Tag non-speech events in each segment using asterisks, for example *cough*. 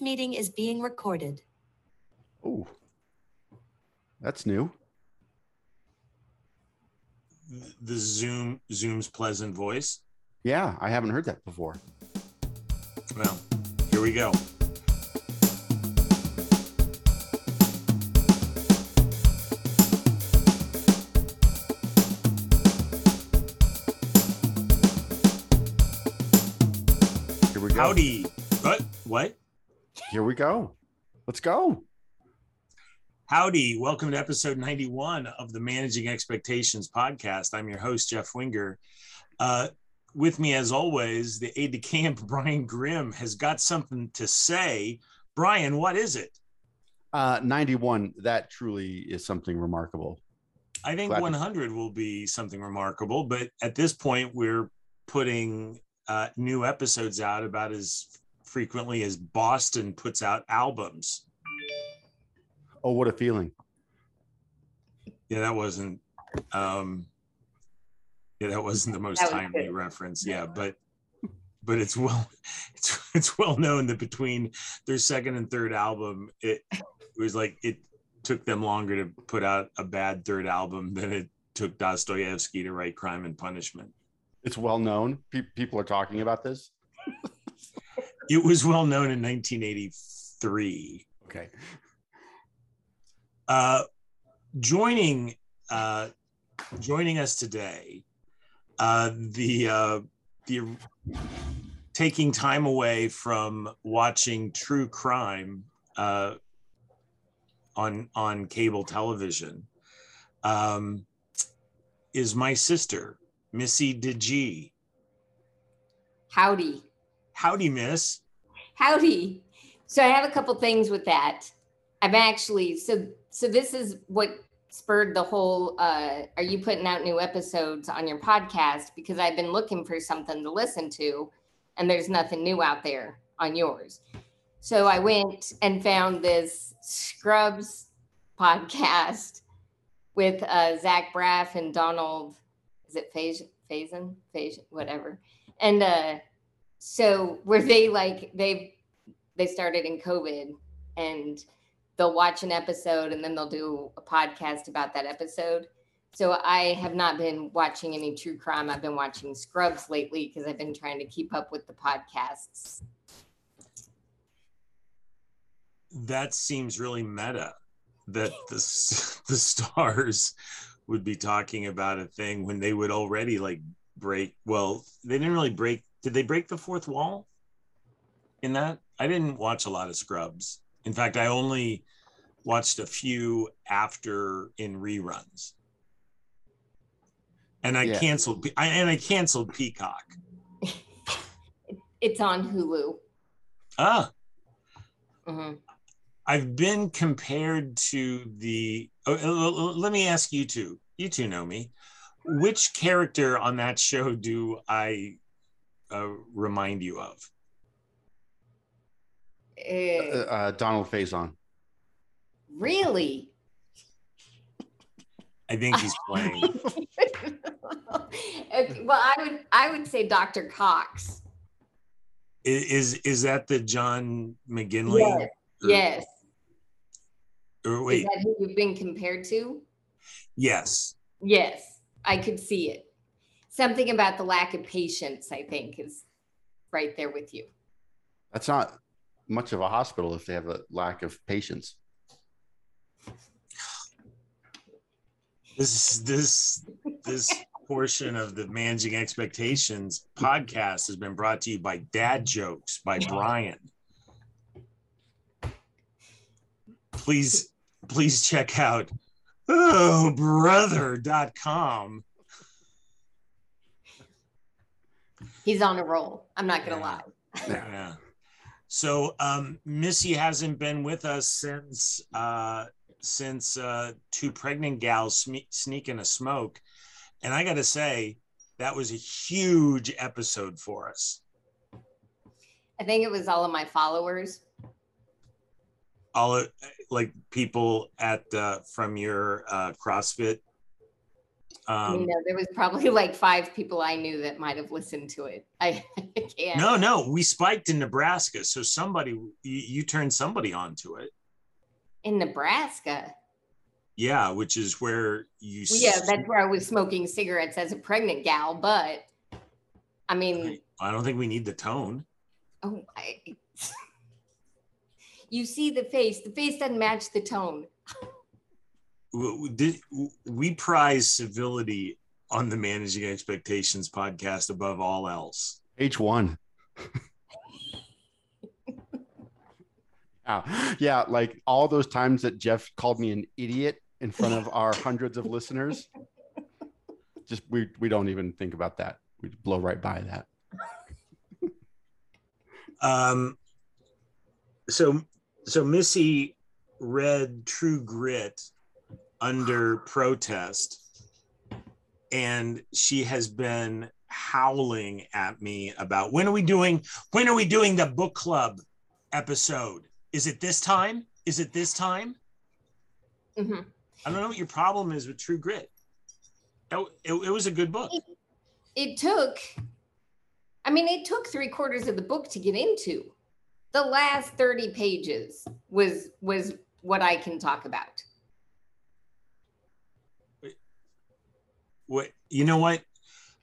meeting is being recorded. Oh, that's new. The Zoom Zoom's pleasant voice. Yeah, I haven't heard that before. Well, here we go. Here we go. Howdy. What? What? Here we go. Let's go. Howdy. Welcome to episode 91 of the Managing Expectations podcast. I'm your host, Jeff Wenger. Uh, with me, as always, the aide de camp, *laughs* Brian Grimm, has got something to say. Brian, what is it? Uh, 91. That truly is something remarkable. I think Glad to- 100 will be something remarkable, but at this point, we're putting uh, new episodes out about as frequently as Boston puts out albums. Oh, what a feeling. Yeah, that wasn't. Um, yeah, that wasn't the most was timely good. reference. Yeah, but but it's well it's it's well known that between their second and third album, it, it was like it took them longer to put out a bad third album than it took Dostoevsky to write Crime and Punishment. It's well known. Pe- people are talking about this. *laughs* It was well known in 1983. Okay. Uh, joining uh, joining us today, uh, the uh, the taking time away from watching true crime uh, on on cable television um, is my sister Missy DeG. Howdy. Howdy, Miss. Howdy. So I have a couple things with that. I'm actually so so this is what spurred the whole uh are you putting out new episodes on your podcast because I've been looking for something to listen to and there's nothing new out there on yours. So I went and found this Scrubs podcast with uh Zach Braff and Donald is it Faison Faison Faison whatever. And uh so where they like they they started in covid and they'll watch an episode and then they'll do a podcast about that episode. So i have not been watching any true crime. I've been watching scrubs lately because i've been trying to keep up with the podcasts. That seems really meta that the *laughs* the stars would be talking about a thing when they would already like break well they didn't really break did they break the fourth wall in that i didn't watch a lot of scrubs in fact i only watched a few after in reruns and i Yeah. canceled I, and i canceled peacock *laughs* it's on hulu ah hmm I've been compared to the. oh, let me ask you two. You two know me. Which character on that show do I uh, remind you of? Uh, Uh, uh, Donald Faison. really I think he's playing. *laughs* okay, well i would i would say dr cox is is that the John McGinley? yes Or- yes Or is wait, that who you've been compared to yes. Yes, I could see it. Something about the lack of patience, I think, is right there with you. That's not much of a hospital if they have a lack of patience. This this this portion of the Managing Expectations podcast has been brought to you by Dad Jokes by Brian. Please please check out oh brother.com. He's on a roll. I'm not gonna Yeah. lie. *laughs* Yeah. So um Missy hasn't been with us since uh since uh two pregnant gals sme- sneaking a smoke. And I gotta say, that was a huge episode for us. I think it was all of my followers. All of, like people at uh from your uh CrossFit I Um, there was probably like five people I knew that might have listened to it. *laughs* I, I can't. no, no, we spiked in Nebraska, so somebody you, you turned somebody onto it. In Nebraska. Yeah, which is where you. Well, yeah, that's where I was smoking cigarettes as a pregnant gal. But I mean, I don't think we need the tone. oh, I, *laughs* you see the face. The face doesn't match the tone. *laughs* W- w- Did we prize civility on the Managing Expectations podcast above all else? H1. yeah, yeah, like all those times that Jeff called me an idiot in front of our hundreds of listeners. Just we we don't even think about that. We blow right by that. Um, so so Missy read True Grit under protest, and she has been howling at me about when are we doing when are we doing the book club episode? Is it this time? Is it this time? Mhm. I don't know what your problem is with True Grit. Oh, it, it was a good book. It took. I mean, it took three quarters of the book to get into. The last thirty pages was was what I can talk about. What you know what?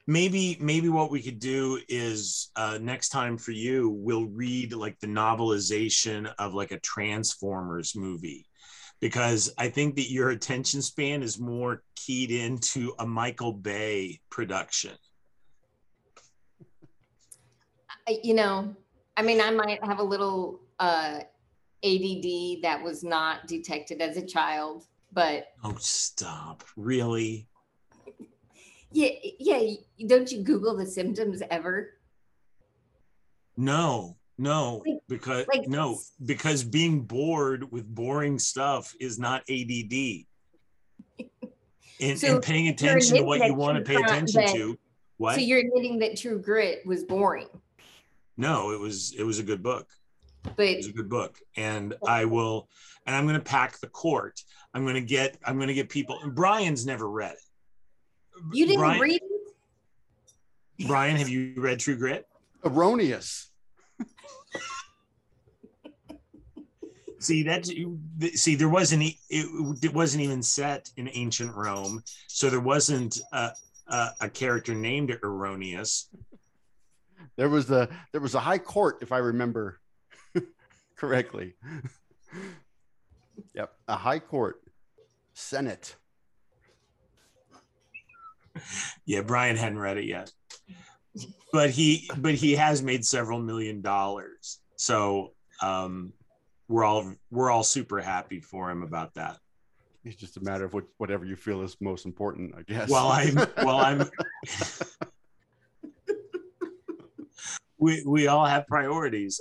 Maybe maybe what we could do is uh next time for you we'll read like the novelization of like a transformers movie. Because i think that your attention span is more keyed into a michael bay production. You know, I mean, I might have a little uh, ADD that was not detected as a child, but oh stop. Really yeah, yeah. Don't you Google the symptoms ever? no no Like- because like- no because being bored with boring stuff is not add *laughs* and, So and paying attention to what you want to pay attention that- to. what? So you're admitting that True Grit was boring, no it was it was a good book. But it was a good book. And oh. i will and i'm going to pack the court. I'm going to get i'm going to get people and brian's never read it you didn't brian, read it. brian have you read true grit Erroneous. see that see there wasn't e- it, it wasn't even set in ancient rome so there wasn't a, a, a character named erroneous There was the there was a high court, if I remember correctly. yep, a high court, Senate. *laughs* yeah brian hadn't read it yet but he but he has made several million dollars so um we're all we're all super happy for him about that It's just a matter of what, whatever you feel is most important, I guess. Well, I'm well, I'm. *laughs* we we all have priorities.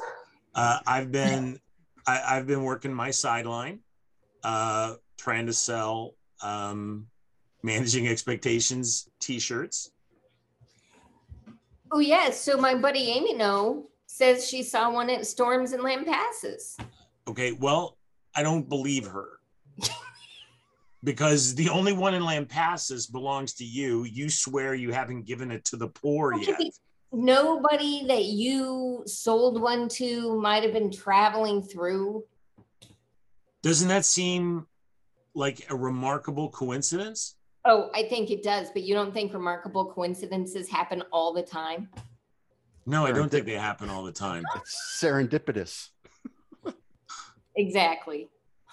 Uh, I've been I, I've been working my sideline, uh, trying to sell um, managing expectations t-shirts. Oh yes. So my buddy Amy No says she saw one at Storms and Lampasas. Okay, well, I don't believe her. *laughs* Because the only one in Lampasas belongs to you. You swear you haven't given it to the poor yet. Nobody that you sold one to might have been traveling through. Doesn't that seem like a remarkable coincidence? Oh, I think it does, but you don't think remarkable coincidences happen all the time? No, I don't think they happen all the time. it's serendipitous. Exactly.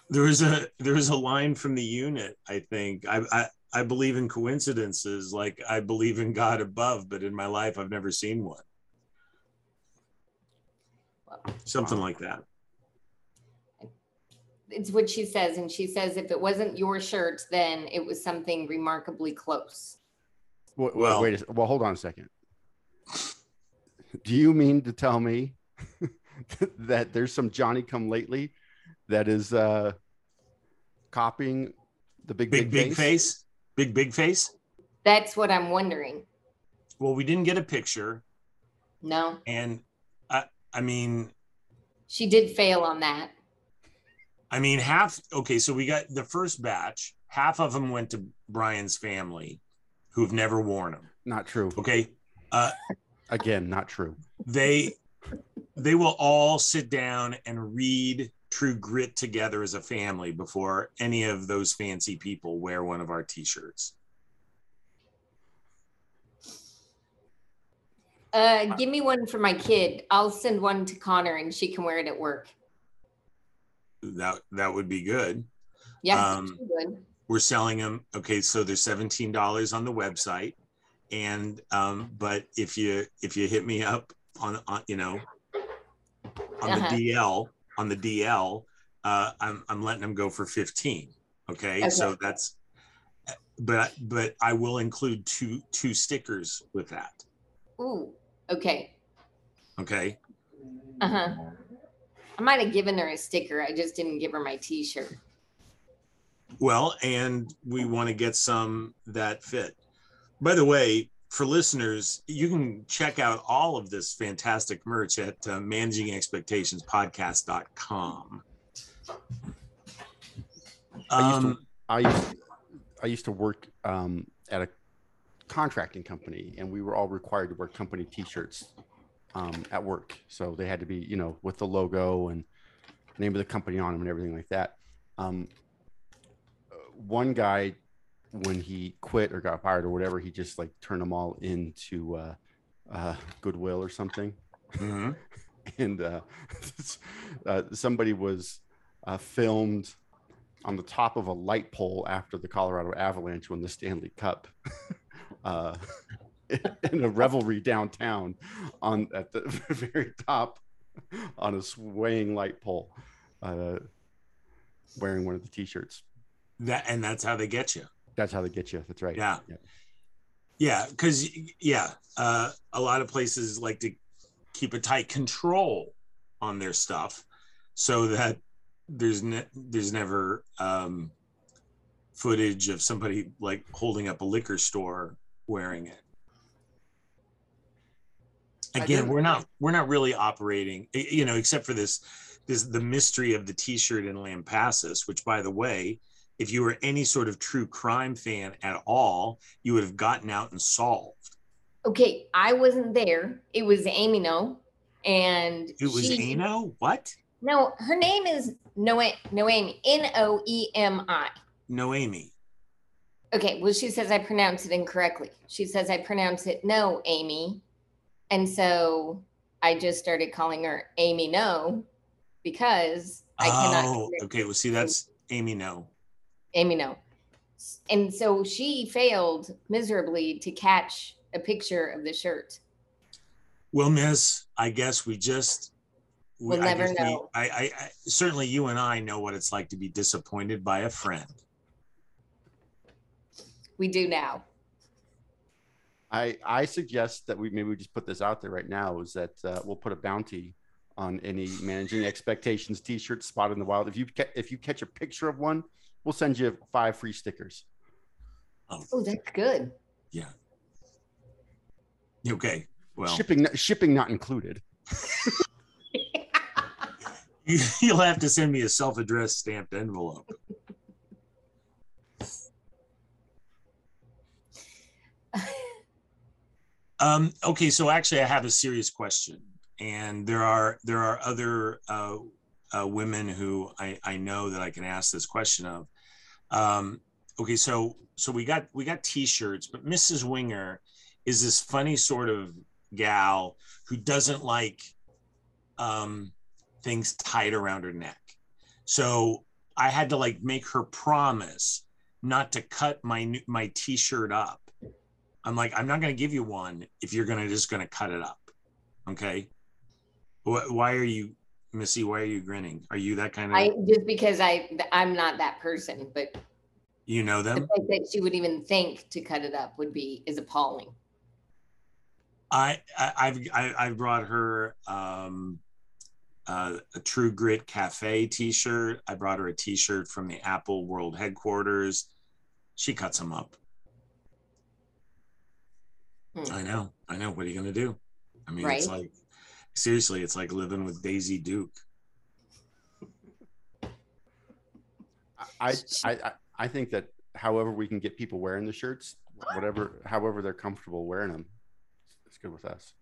There was a there was a line from the unit. I think I I, I believe in coincidences, like I believe in God above, but in my life I've never seen one. Something like that. It's what she says. And she says if it wasn't your shirt, then it was something remarkably close. Wait, Well- wait, a, well, hold on a second. Do you mean to tell me *laughs* that there's some Johnny come lately that is uh copying the big Big big face, big big face. That's what I'm wondering. Well, we didn't get a picture, No, and I I mean she did fail on that. I mean, half. Okay, so we got the first batch. Half of them went to Brian's family, who've never worn them. Not true. Okay. Uh, Again, not true. they they will all sit down and read True Grit together as a family before any of those fancy people wear one of our t-shirts. Uh, give me one for my kid. I'll send one to Connor and she can wear it at work. That that would be good. Yeah, Um, would. we're selling them okay so they're $17 on the website and um but if you if you hit me up on on you know on Uh-huh. the dl on the dl uh i'm i'm letting them go for 15 okay, Okay. so that's but but i will include two two stickers with that Ooh, okay. okay Uh huh. I might have given her a sticker. I just didn't give her my T-shirt. Well, and we want to get some that fit. By the way, for listeners, you can check out all of this fantastic merch at uh, managingexpectationspodcast.com. I used to- Um, I used I used to work um, at a contracting company, and we were all required to wear company T-shirts um, at work. So they had to be, you know, with the logo and name of the company on them and everything like that. Um, uh, one guy, when he quit or got fired or whatever, he just like turned them all into uh, uh, Goodwill or something. mhm. *laughs* and uh, uh, somebody was uh, filmed on the top of a light pole after the Colorado Avalanche won the Stanley Cup *laughs* uh, *laughs* in a revelry downtown on at the *laughs* very top on a swaying light pole, uh, wearing one of the T-shirts. that and that's how they get you. That's how they get you. That's right. Yeah. Yeah, because yeah, uh, a lot of places like to keep a tight control on their stuff, so that there's ne- there's never um, footage of somebody like holding up a liquor store wearing it. Again, we're not we're not really operating, you know, except for this this the mystery of the T-shirt in Lampasas, which by the way. If you were any sort of true crime fan at all, you would have gotten out and solved. Okay, I wasn't there. It was Amy No, and It was she- Ano? What? No, her name is Noe Noemi. N O E M I. Noemi. Okay, well, she says I pronounce it incorrectly. She says I pronounce it no, Amy. And so I just started calling her Amy No because I cannot Oh, okay. Well, see, that's Amy. No. Amy No. And so she failed miserably to catch a picture of the shirt. Well, Miss, I guess we just. we- We'll I never we- know. I, I, I certainly you and I know what it's like to be disappointed by a friend. We do now. I I suggest that we maybe we just put this out there right now is that uh, we'll put a bounty on any managing expectations T-shirt spot in the wild. If you ca- if you catch a picture of one, we'll send you five free stickers. Oh, that's good. Yeah. Okay. Well, shipping shipping not included. *laughs* *laughs* you'll have to send me a self-addressed stamped envelope. Um, okay, so actually, I have a serious question, and there are there are other uh, uh, women who I, I know that I can ask this question of. Um, okay, so so we got we got T-shirts, but Mrs. Wenger is this funny sort of gal who doesn't like um, things tied around her neck. So I had to like make her promise not to cut my my T-shirt up. I'm like, I'm not going to give you one if you're going to just going to cut it up. Okay. Why, why are you, Missy? Why are you grinning? Are you that kind of, I just because I I'm not that person, but you know the fact that she would even think to cut it up would be is appalling. I, I I've I, I've brought her um, uh, a True Grit Cafe T-shirt. I brought her a T-shirt from the Apple World headquarters. She cuts them up. Hmm. I know. I know. What are you gonna do? I mean, Right. it's like seriously, it's like living with Daisy Duke. I I I- I think that however we can get people wearing the shirts, whatever, however they're comfortable wearing them. It's good with us.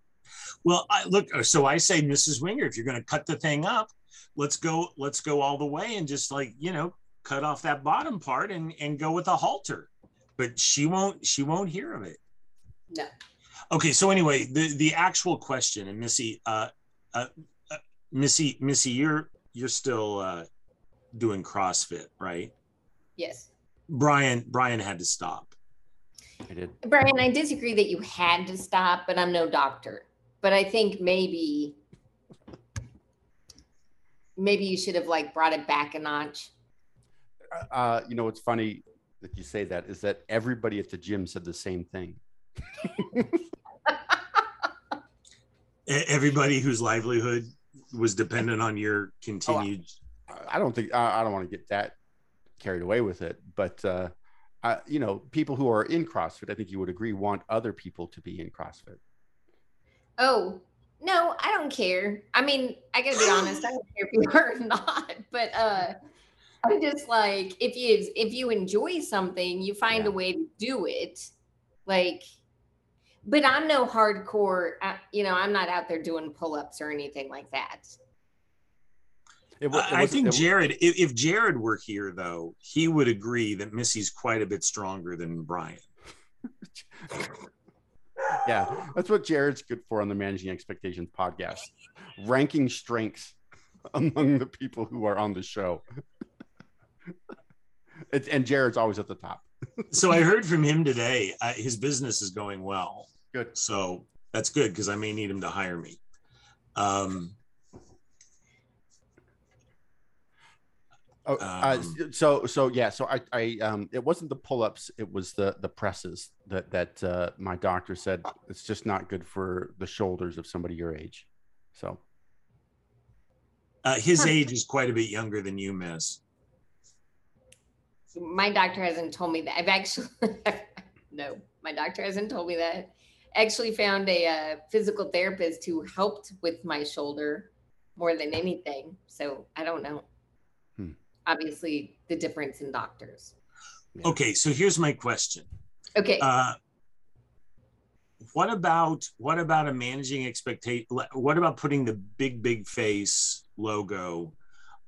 Well, I, look, so I say, Mrs. Wenger, if you're going to cut the thing up, let's go, let's go all the way and just like you know, cut off that bottom part and and go with a halter. But she won't, she won't hear of it. No. Okay, so anyway, the the actual question, and Missy, uh, uh, uh Missy, Missy, you're you're still uh, doing CrossFit, right? Yes. Brian, Brian had to stop. I did. Brian, I disagree that you had to stop, but I'm no doctor. But I think maybe maybe you should have like brought it back a notch. Uh, you know what's funny that you say that is that everybody at the gym said the same thing. *laughs* Everybody whose livelihood was dependent on your continued. I don't think I, I don't want to get that carried away with it, but uh, I, you know, people who are in CrossFit, I think you would agree, want other people to be in CrossFit. Oh, no, I don't care. I mean, I gotta be *gasps* honest, I don't care if you are or not, but uh I'm just like if you if you enjoy something, you find Yeah. a way to do it. Like but I'm no hardcore, uh, you know, I'm not out there doing pull-ups or anything like that. It, wa- it I, I think Jared, if, if Jared were here, though, he would agree that Missy's quite a bit stronger than Brian. *laughs* yeah, that's what Jared's good for on the Managing Expectations podcast, ranking strengths among the people who are on the show. it's, and Jared's always at the top. So I heard from him today. Uh, his business is going well. Good. So that's good because I may need him to hire me. Um, Oh, uh, Um, so so yeah, so I I um it wasn't the pull-ups, it was the the presses that that uh, my doctor said it's just not good for the shoulders of somebody your age. So uh, his age is quite a bit younger than you, Miss. My doctor hasn't told me that. I've actually *laughs* no, my doctor hasn't told me that. Actually found a uh, physical therapist who helped with my shoulder more than anything. So I don't know. Hmm. Obviously, the difference in doctors. Yeah. Okay, so here's my question. Okay. Uh, what about what about a managing expectation? What about putting the big big face logo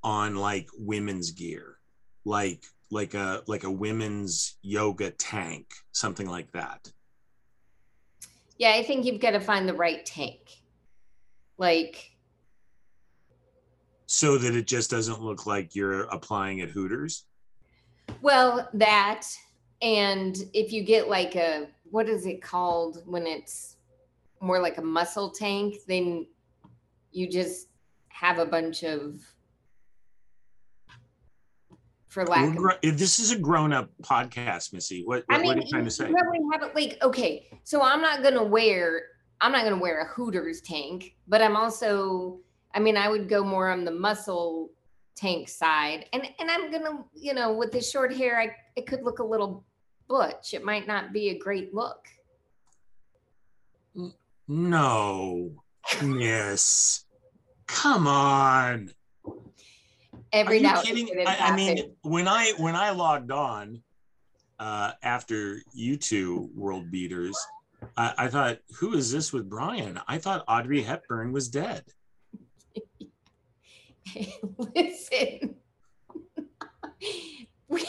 on like women's gear, like like a like a women's yoga tank, something like that? Yeah, I think you've got to find the right tank. Like, so that it just doesn't look like you're applying at Hooters. well, that, and if you get like a, what is it called when it's more like a muscle tank, then you just have a bunch of, for lack We're of if this is a grown-up podcast, Missy. What, I mean, what are you trying to say? Have it like okay, so I'm not gonna wear I'm not gonna wear a Hooters tank, but I'm also I mean I would go more on the muscle tank side, and and I'm gonna you know with the short hair I it could look a little butch. It might not be a great look. No, Miss. Come on. Are Every you now kidding? and then I, I mean, when I when I logged on uh, after you two world beaters, I, I thought, who is this with Brian? I thought Audrey Hepburn was dead. *laughs* listen, *laughs* we,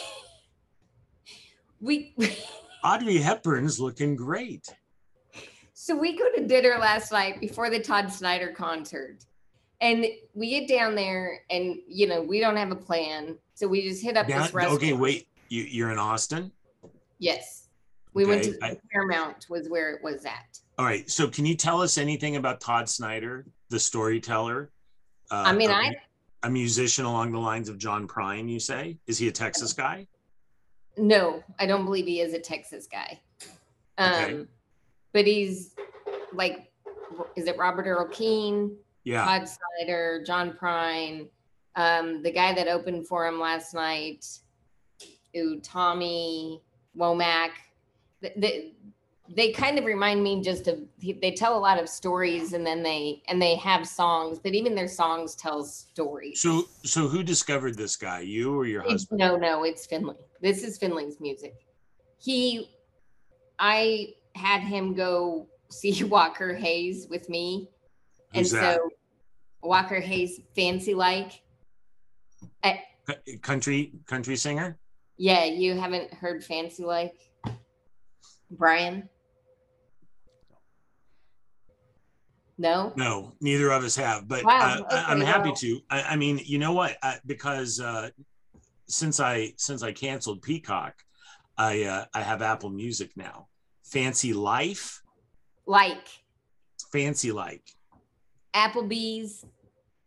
we Audrey Hepburn's looking great. So we go to dinner last night before the Todd Snider concert. And we get down there and you know, we don't have a plan. So we just hit up this restaurant. okay, wait. You, you're in Austin. Yes. We went to I- Paramount was where it was at. All right. So, can you tell us anything about Todd Snider, the storyteller? Uh, I mean, a- I a musician along the lines of John Prine. You say is he a Texas guy? no, I don't believe he is a Texas guy. Um Okay. but he's like is it Robert Earl Keen? Yeah. Todd Snider, John Prine, um, the guy that opened for him last night, ooh, Tommy Womack. They, they, they kind of remind me just of they tell a lot of stories and then they and they have songs, but even their songs tell stories. So, so who discovered this guy? You or your husband? no, no, it's Finley. This is Finley's music. He I had him go see *laughs* Walker Hayes with me. Who's and that? so Walker Hayes fancy like. C- country country singer Yeah, you haven't heard fancy like Brian? No? no neither of us have but Wow, uh, i'm happy well- to I, I mean you know what I, because uh since i since i canceled peacock i uh i have apple music now fancy life Like fancy like Applebee's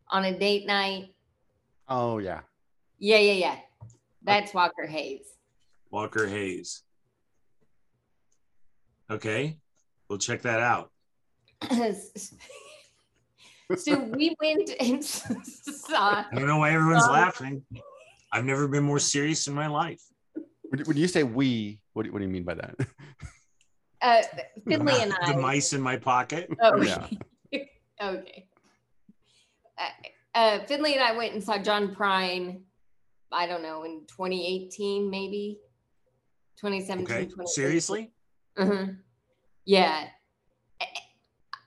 on a date night. Oh yeah. Yeah, yeah, yeah. That's Walker Hayes. walker hayes okay we'll check that out *laughs* so we went and *laughs* saw i don't know why everyone's laughing i've never been more serious in my life When, when you say we, what do, what do you mean by that? uh, *laughs* Finley and I. the mice in my pocket Oh, Yeah. Okay. Uh, uh, Finley and I went and saw John Prine. I don't know in 2018, maybe 2017. okay 2018. seriously Mhm. Yeah. I-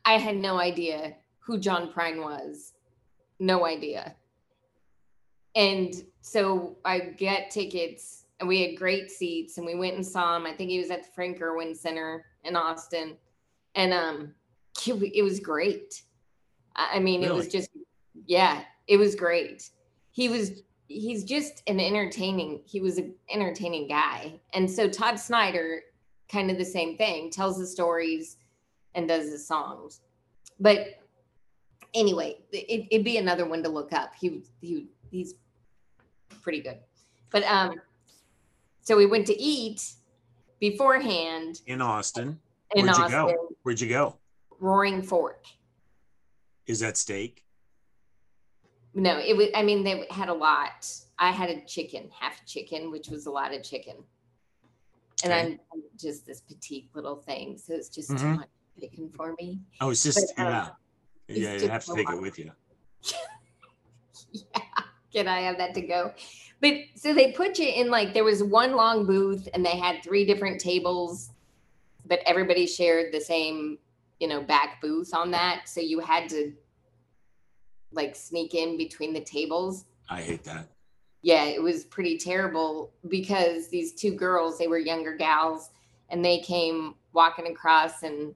I had no idea who John Prine was. No idea. And so I get tickets and we had great seats and we went and saw him. I think he was at the Frank Erwin Center in Austin. And um *laughs* it was great. I mean, it was just yeah, it was great. He was he's just an entertaining he was an entertaining guy. And so Todd Snider kind of the same thing, tells the stories and does the songs. But anyway, it, it'd be another one to look up. He he he's pretty good. But um, so we went to eat beforehand in austin in Where'd you Austin, go? where'd you go Roaring Fork. Is that steak No, it was. I mean, they had a lot. I had a chicken, half chicken, which was a lot of chicken, and Okay. I'm, I'm just this petite little thing, so it's just too Mhm. much chicken for me. Oh, it's just But, um, yeah, it's yeah. You have to take it with you. *laughs* yeah, can I have that to go? But so they put you in like there was one long booth and they had three different tables, but everybody shared the same, you know, back booth on that. So you had to like sneak in between the tables. I hate that. Yeah, it was pretty terrible because these two girls, they were younger gals, and they came walking across and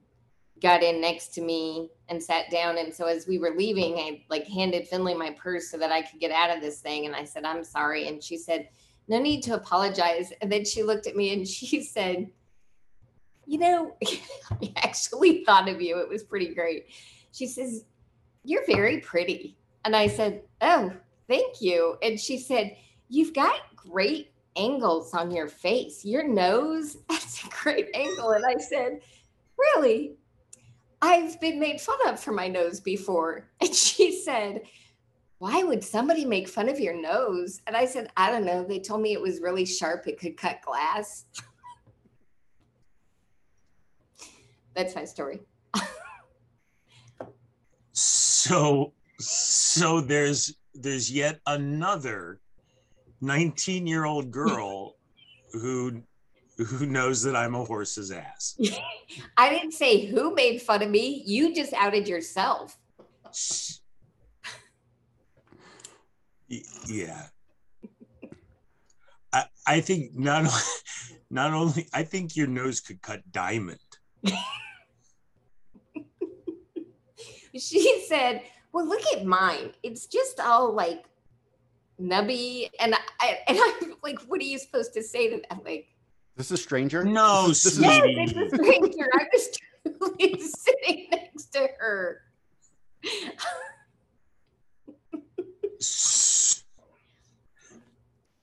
got in next to me and sat down. And so as we were leaving, I like handed Finley my purse so that I could get out of this thing. And I said, I'm sorry. And she said, No need to apologize. And then she looked at me and *laughs* she said, You know, *laughs* I actually thought of you. It was pretty great. She says, You're very pretty. And I said, Oh, thank you. And she said, You've got great angles on your face. Your nose, *laughs* that's a great angle. And I said, Really? I've been made fun of for my nose before. *laughs* And she said, Why would somebody make fun of your nose? And I said, I don't know. They told me it was really sharp, it could cut glass. That's my story. So, so there's there's yet another 19 year old girl who who knows that I'm a horse's ass. *laughs* I didn't say who made fun of me. You just outed yourself. Yeah. I, I think not o- *laughs* not only I think your nose could cut diamond. *laughs* she said, "Well, look at mine. It's just all like nubby." And I and I'm like, "What are you supposed to say to that?" Like, This is a stranger. No, this is, this yes, is it's a stranger. I was truly *laughs* sitting next to her. *laughs*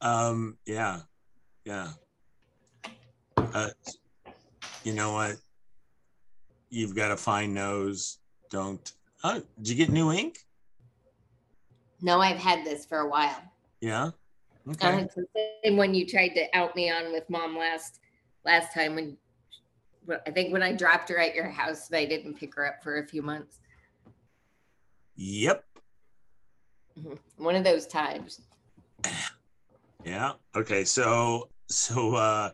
Um, yeah, yeah. Uh, you know what? You've got a fine nose. Don't. Oh, did you get new ink? No, I've had this for a while. Yeah. Uh, Okay. it's the same one you tried to out me on with mom last last time when I think when I dropped her at your house, but I didn't pick her up for a few months. Yep. One of those times. Yeah. Okay. So so uh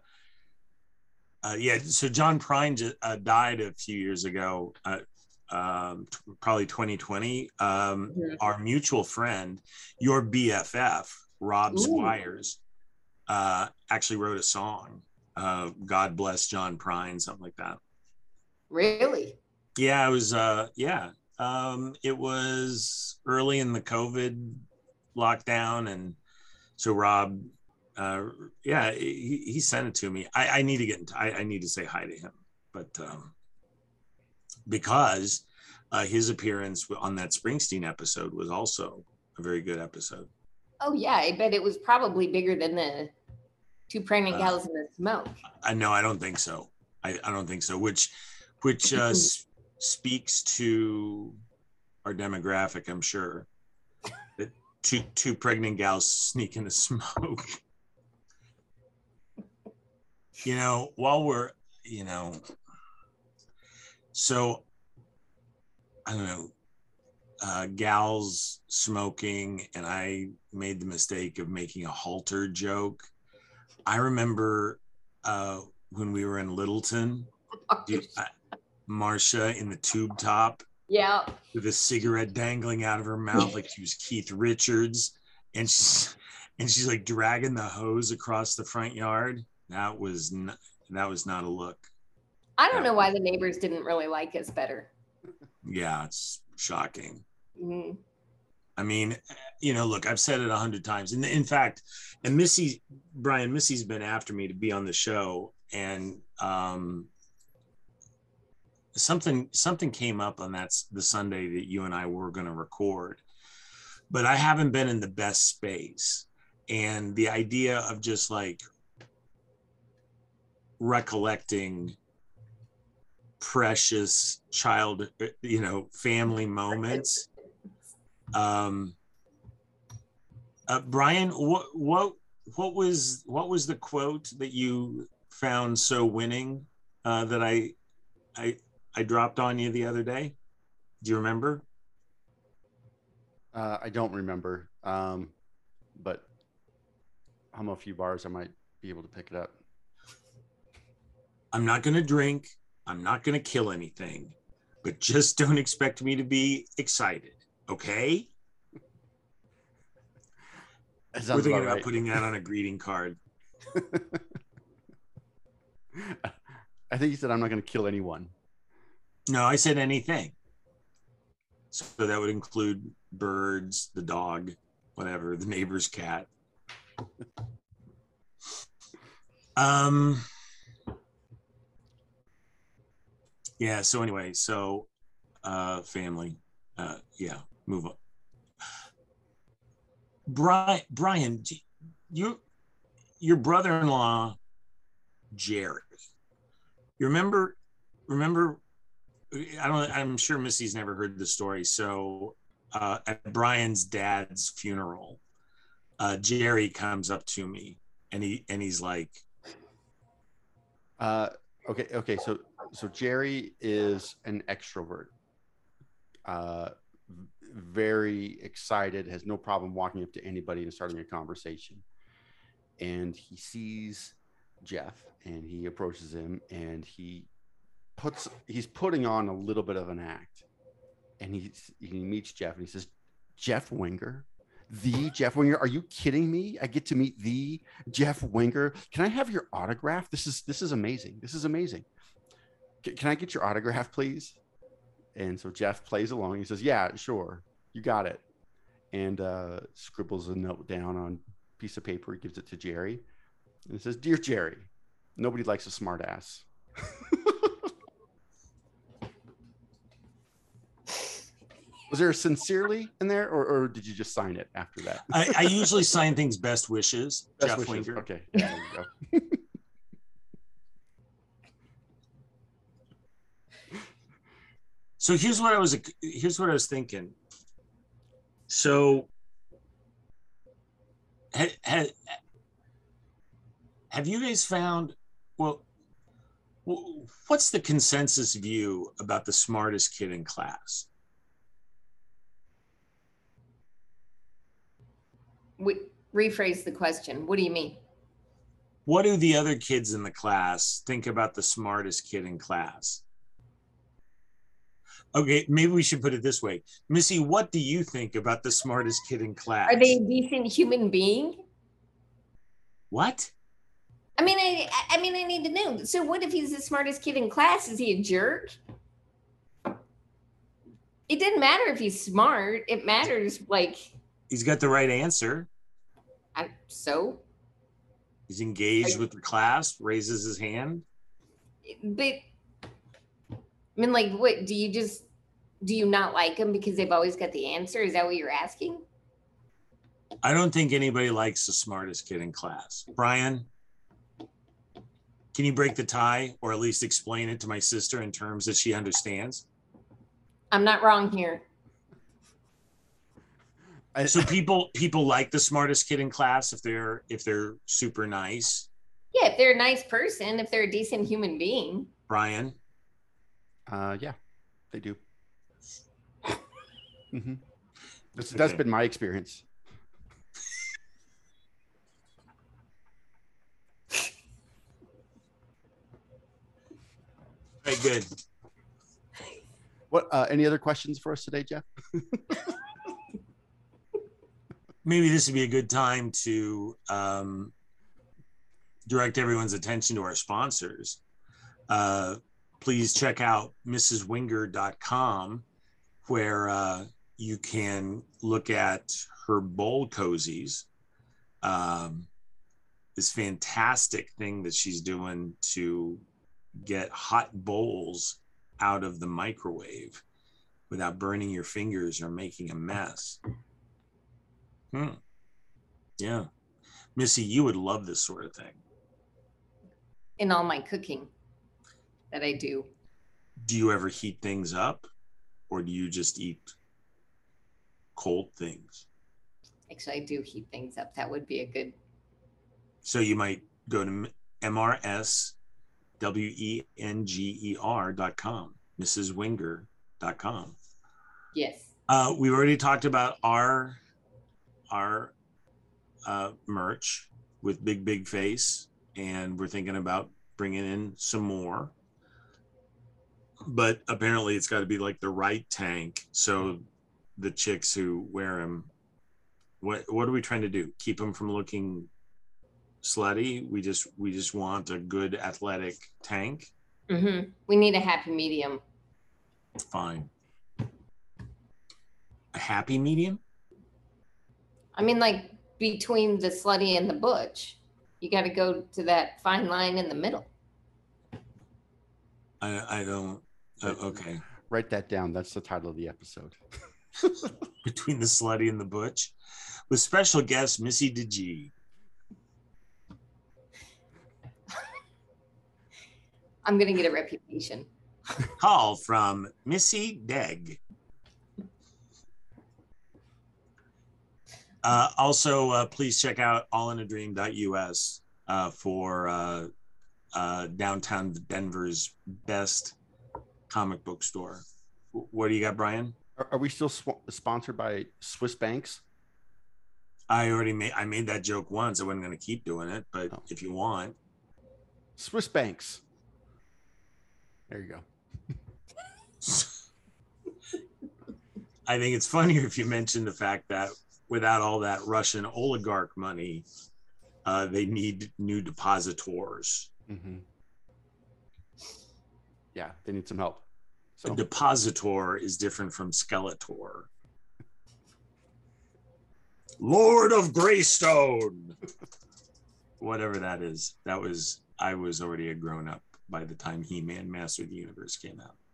uh, yeah, so John Prine ju- uh, died a few years ago, uh, um, t- probably 2020. Um. Our mutual friend, your BFF, Rob Ooh. Squires, uh, actually wrote a song. Uh, God bless John Prine, something like that. Really? Yeah, it was. Uh, yeah, um, it was early in the COVID lockdown, and so Rob, uh, yeah, he, he sent it to me. I, I need to get. I, I need to say hi to him, but um, because uh, his appearance on that Springsteen episode was also a very good episode. Oh yeah, I bet it was probably bigger than the two pregnant Uh, gals in the smoke. I no, I don't think so. I, I don't think so. Which, which uh, *laughs* s- speaks to our demographic, I'm sure. That two two pregnant gals sneak in the *laughs* smoke. You know, while we're, you know, so I don't know, uh, gals smoking, and I made the mistake of making a halter joke. I remember uh, when we were in Littleton, dude, I, *laughs* Marcia in the tube top yeah. with a cigarette dangling out of her mouth like she was Keith Richards, and she's and she's like dragging the hose across the front yard. That was not, that was not a look. I don't know why the neighbors didn't really like us better. Yeah, it's shocking. Mhm. I mean, you know, look, I've said it a hundred times. And in fact, and Missy, Brian, Missy's been after me to be on the show. And um, something something came up on that the Sunday that you and I were going to record. But I haven't been in the best space. And the idea of just like recollecting precious child, you know, family moments um uh, brian what what what was what was the quote that you found so winning uh that i i i dropped on you the other day do you remember Uh, I don't remember, um, but hum a few bars. I might be able to pick it up. I'm not going to drink. I'm not going to kill anything but just *laughs* don't expect me to be excited okay? We're thinking about about right. putting that on a *laughs* greeting card. I think you said I'm not going to kill anyone. no i said anything. So that would include birds the dog whatever the neighbor's cat. *laughs* Um yeah so anyway so uh family uh yeah move on brian brian you your brother-in-law jerry you remember remember i don't i'm sure missy's never heard the story so uh at brian's dad's funeral uh jerry comes up to me and he and he's like Uh, okay, okay. So, so Jerry is an extrovert. Uh, very excited, has no problem walking up to anybody and starting a conversation. And he sees Jeff, and he approaches him, and he puts he's putting on a little bit of an act. And he he meets Jeff, and he says, "Jeff Wenger." The Jeff Wenger? Are you kidding me? I get to meet the Jeff Wenger. Can I have your autograph? This is this is amazing. This is amazing. Can I get your autograph, please? And so Jeff plays along. He says, "Yeah, sure, you got it." And uh, scribbles a note down on a piece of paper. He gives it to Jerry, and it says, "Dear Jerry, nobody likes a smartass." *laughs* Was there a sincerely in there, or, or did you just sign it after that? I, I usually sign things best wishes, Best Jeff wishes. Okay, yeah, there you go. *laughs* So here's what I was here's what I was thinking. So ha, ha, have you guys found well what's the consensus view about the smartest kid in class? We, rephrase the question. What do you mean? what do the other kids in the class think about the smartest kid in class? Okay, maybe we should put it this way. Missy, what do you think about the smartest kid in class? Are they a decent human being? what? I mean, I, I mean, I need to know. So, what if he's the smartest kid in class? Is he a jerk? It didn't matter if he's smart. It matters, like, He's got the right answer. I, so. He's engaged with the class, raises his hand. But I mean, like, what do you just do? You not like them because they've always got the answer? Is that what you're asking? I don't think anybody likes the smartest kid in class. Brian, can you break the tie or at least explain it to my sister in terms that she understands? I'm not wrong here. So people people like the smartest kid in class if they're if they're super nice. Yeah, if they're a nice person, if they're a decent human being. Brian, uh, yeah, they do. *laughs* mm-hmm. That's, that's been my experience. very good. What? Uh, any other questions for us today, Jeff? *laughs* Maybe this would be a good time to um, direct everyone's attention to our sponsors. Uh, please check out mrswenger.com where uh, you can look at her bowl cozies. Um, this fantastic thing that she's doing to get hot bowls out of the microwave without burning your fingers or making a mess. Hmm. Yeah. Missy, you would love this sort of thing. in all my cooking that I do. Do you ever heat things up or do you just eat cold things? Actually, I do heat things up. That would be a good. So you might go to MRS W N G R dot com, Mrs. Wenger dot com. Yes. Uh, we already talked about our our uh, merch with Big Big Face, and we're thinking about bringing in some more. But apparently, it's got to be like the right tank, so the chicks who wear them. What what are we trying to do? Keep them from looking slutty. We just we just want a good athletic tank. hmm We need a happy medium. Fine. A happy medium. I mean, like between the slutty and the butch, you got to go to that fine line in the middle. I I don't. Uh, okay. Write that down. That's the title of the episode. *laughs* *laughs* between the slutty and the butch with special guest Missy DeG. *laughs* I'm gonna get a reputation. Call from Missy Deg. Uh, also, uh, please check out allinadream.us uh, for uh, uh, downtown Denver's best comic book store. What do you got, Brian? Are, are we still sw- sponsored by Swiss banks? I already made I made that joke once. I wasn't going to keep doing it, but Oh. if you want, Swiss banks. There you go. *laughs* I think it's funnier if you mention the fact that without all that Russian oligarch money, uh, they need new depositors. hmm Yeah, they need some help. A So depositor is different from skeletor. Lord of Greystone. Whatever that is. That was I was already a grown up by the time He-Man Master of the Universe came out. *laughs*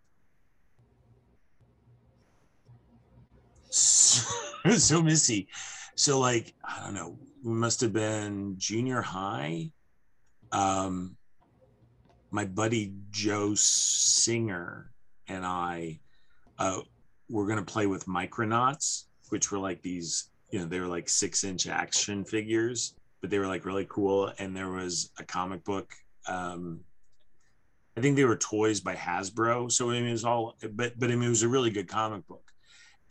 So, so Missy, so like I don't know, we must have been junior high. Um my buddy Joe Singer and I uh, were going to play with Micronauts, which were like these, you know, they were like six inch action figures, but they were like really cool. And there was a comic book. Um, I think they were toys by Hasbro. So I mean, it was all, but, but I mean, it was a really good comic book.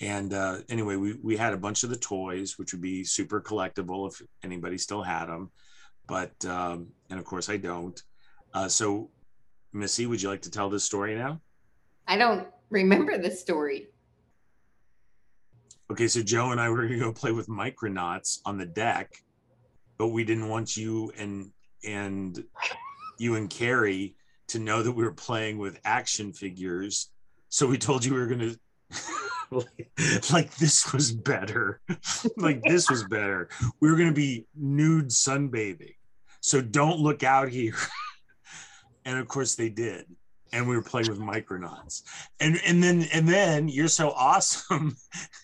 And uh, anyway, we, we had a bunch of the toys, which would be super collectible if anybody still had them. but um, and of course I don't. Uh, so, Missy, would you like to tell this story now? I don't remember the story. Okay, so Joe and I were gonna go play with Micronauts on the deck, but we didn't want you and and you and Carrie to know that we were playing with action figures. So we told you we were gonna *laughs* like this was better. *laughs* like this was better. We were gonna be nude sunbathing. So don't look out here. *laughs* and of course they did. And we were playing with Micronauts. And and then and then you're so awesome. *laughs*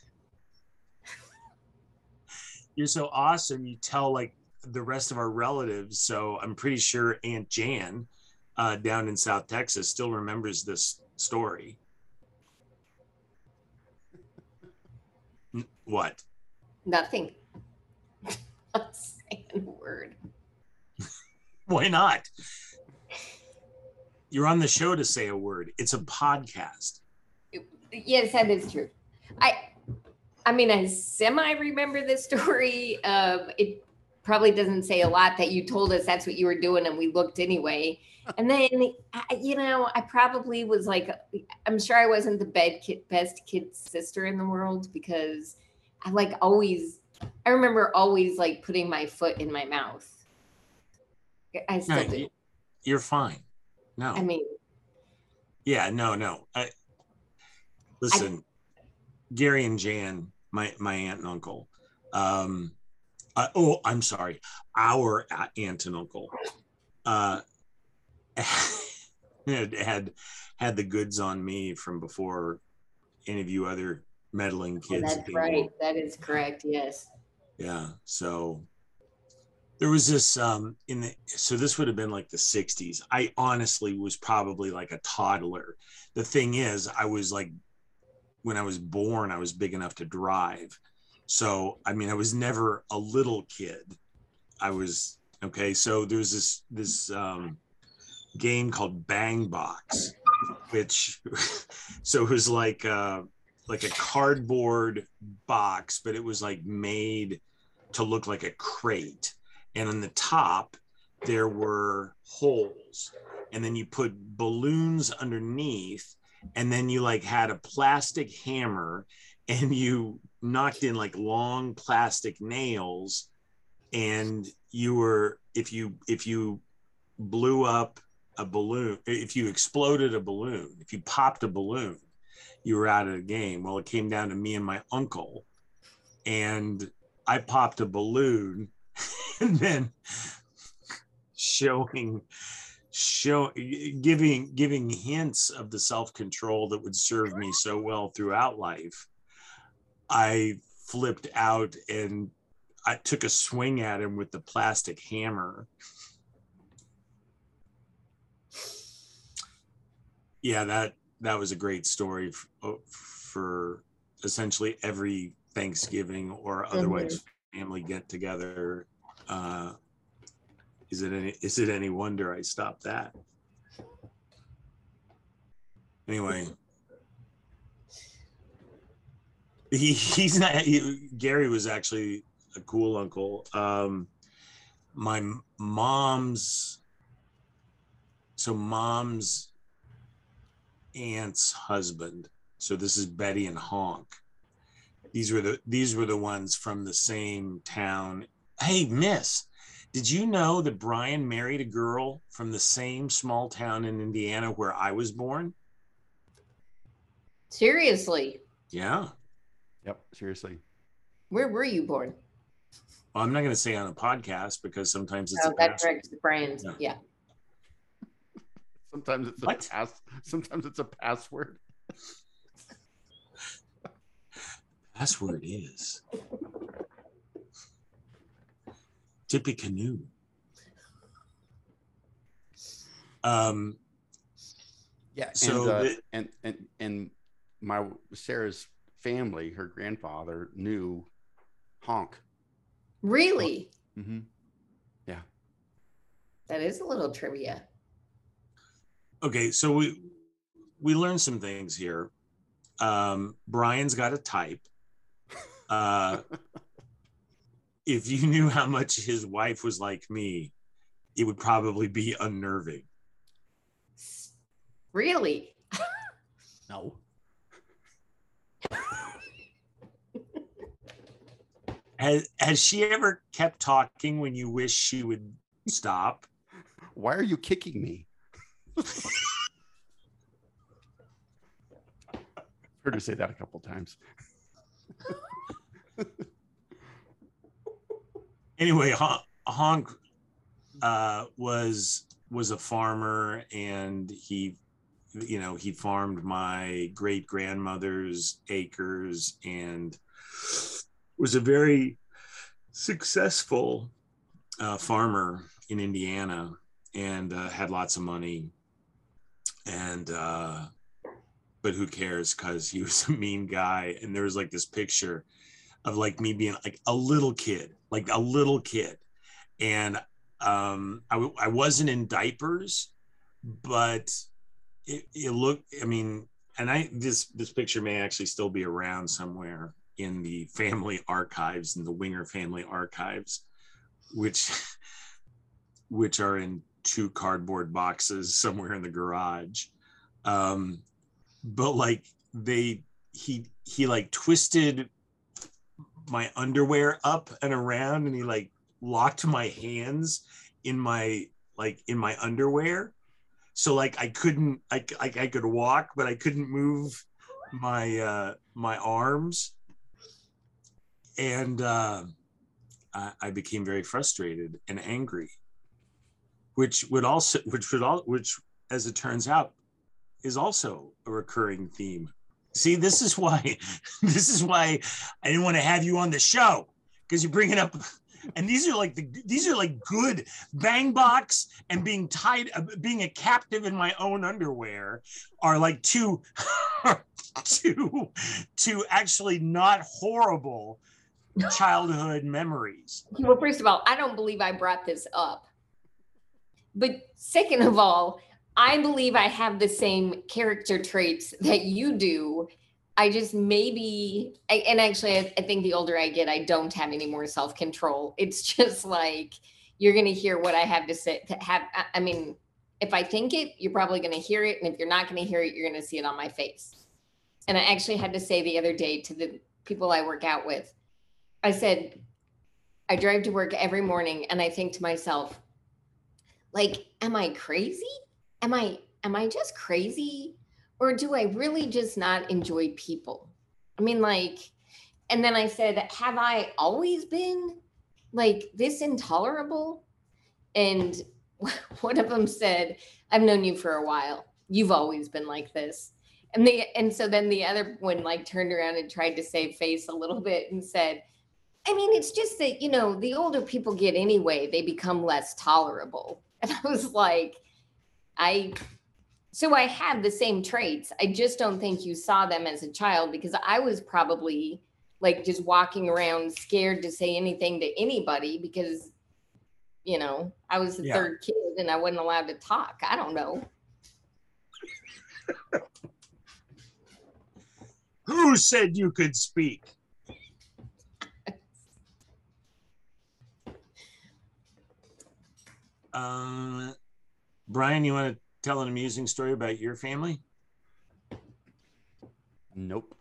you're so awesome. You tell like the rest of our relatives. So I'm pretty sure Aunt Jan uh, down in South Texas still remembers this story. What? Nothing. *laughs* Not saying a word. *laughs* Why not? You're on the show to say a word. It's a podcast. Yes, that is true. I I mean I semi remember this story. Um it probably doesn't say a lot that you told us that's what you were doing and we looked anyway. And then I, you know, I probably was like I'm sure I wasn't the bed kid, best kid sister in the world because I like always I remember always like putting my foot in my mouth. I still No, do. You're fine. No. I mean, Yeah, no, no. I listen, Gary and Jan, my my aunt and uncle. Um, uh, oh, I'm sorry, our aunt and uncle. Uh, *laughs* had had had the goods on me from before any of you other meddling oh, kids. that's right. That is correct. Yes. Yeah. So there was this um in the so this would have been like the 60s. I honestly was probably like a toddler. The thing is, I was like when I was born, I was big enough to drive. So I mean I was never a little kid. I was okay, so there's this this um game called Bang Box, which *laughs* so it was like uh like a cardboard box, but it was like made to look like a crate. And on the top, there were holes. And then you put balloons underneath. And then you like had a plastic hammer and you knocked in like long plastic nails. And you were, if you, if you blew up a balloon, if you exploded a balloon, if you popped a balloon, you were out of the game. Well, it came down to me and my uncle, and I popped a balloon, *laughs* and then showing, show, giving, giving hints of the self control that would serve me so well throughout life. I flipped out and I took a swing at him with the plastic hammer. Yeah, that that was a great story f- uh, for essentially every Thanksgiving or otherwise family get together. Uh, is it any is it any wonder I stopped that? Anyway, he he's not. He, Gary was actually a cool uncle. Um, my mom's so mom's aunt's husband. So this is Betty and Honk. These were the these were the ones from the same town. Hey, Miss, did you know that Brian married a girl from the same small town in Indiana where I was born? Seriously, Yeah. Yep. Seriously. where were you born? Well, I'm not going to say on a podcast because sometimes it's Oh, a that password. directs the brand. Yeah. Yeah. Sometimes it's a What? pass. Sometimes it's a password. *laughs* password is Tippecanoe. Um, Yeah. So and, uh, the- and and and my Sarah's family, her grandfather knew Honk. Really? Mm-hmm. Yeah. That is a little trivia. okay, so we we learned some things here. Um, Brian's got a type. Uh, if you knew how much his wife was like me, it would probably be unnerving. Really? No. Has has she ever kept talking when you wish she would stop? Why are you kicking me? *laughs* Heard her say that a couple times. *laughs* Anyway, Hon- Honk uh, was was a farmer, and he, you know, he farmed my great grandmother's acres, and was a very successful uh, farmer in Indiana, and uh, had lots of money, and uh, but who cares? Because he was a mean guy, and there was like this picture of like me being like a little kid, like a little kid, and um, I, w- I wasn't in diapers, but it, it looked. I mean, and I this this picture may actually still be around somewhere in the family archives in the Wenger family archives, which *laughs* which are in two cardboard boxes somewhere in the garage. Um, but like they he he like twisted my underwear up and around and he like locked my hands in my like in my underwear. So like i couldn't i like i could walk but i couldn't move my uh my arms. And uh I, I became very frustrated and angry which would also which would all which as it turns out is also a recurring theme see this is why *laughs* this is why i didn't want to have you on the show because you're bringing up and these are like the these are like good bang box and being tied uh, being a captive in my own underwear are like two *laughs* two two actually not horrible childhood memories Well, first of all, I don't believe I brought this up. But second of all, I believe I have the same character traits that you do. I just maybe, I, and actually, I, I think the older I get, I don't have any more self control. It's *laughs* just like you're going to hear what I have to say. To have, I- I mean, if I think it, you're probably going to hear it, and if you're not going to hear it, you're going to see it on my face. And I actually had to say the other day to the people I work out with, I said, I drive to work every morning and I think to myself, like, am I crazy? Am I am I just crazy? Or do I really just not enjoy people? I mean, like, and then I said, have I always been like this intolerable? And *laughs* one of them said, I've known you for a while. You've always been like this. And the and so then the other one like turned around and tried to save face a little bit and said, I mean, it's just that, you know, the older people get anyway, they become less tolerable. *laughs* And I was like, I, so I have the same traits. I just don't think you saw them as a child because I was probably like just walking around scared to say anything to anybody because, you know, I was the Yeah. third kid and I wasn't allowed to talk. I don't know. *laughs* who said you could speak um *laughs* brian you want to tell an amusing story about your family Nope.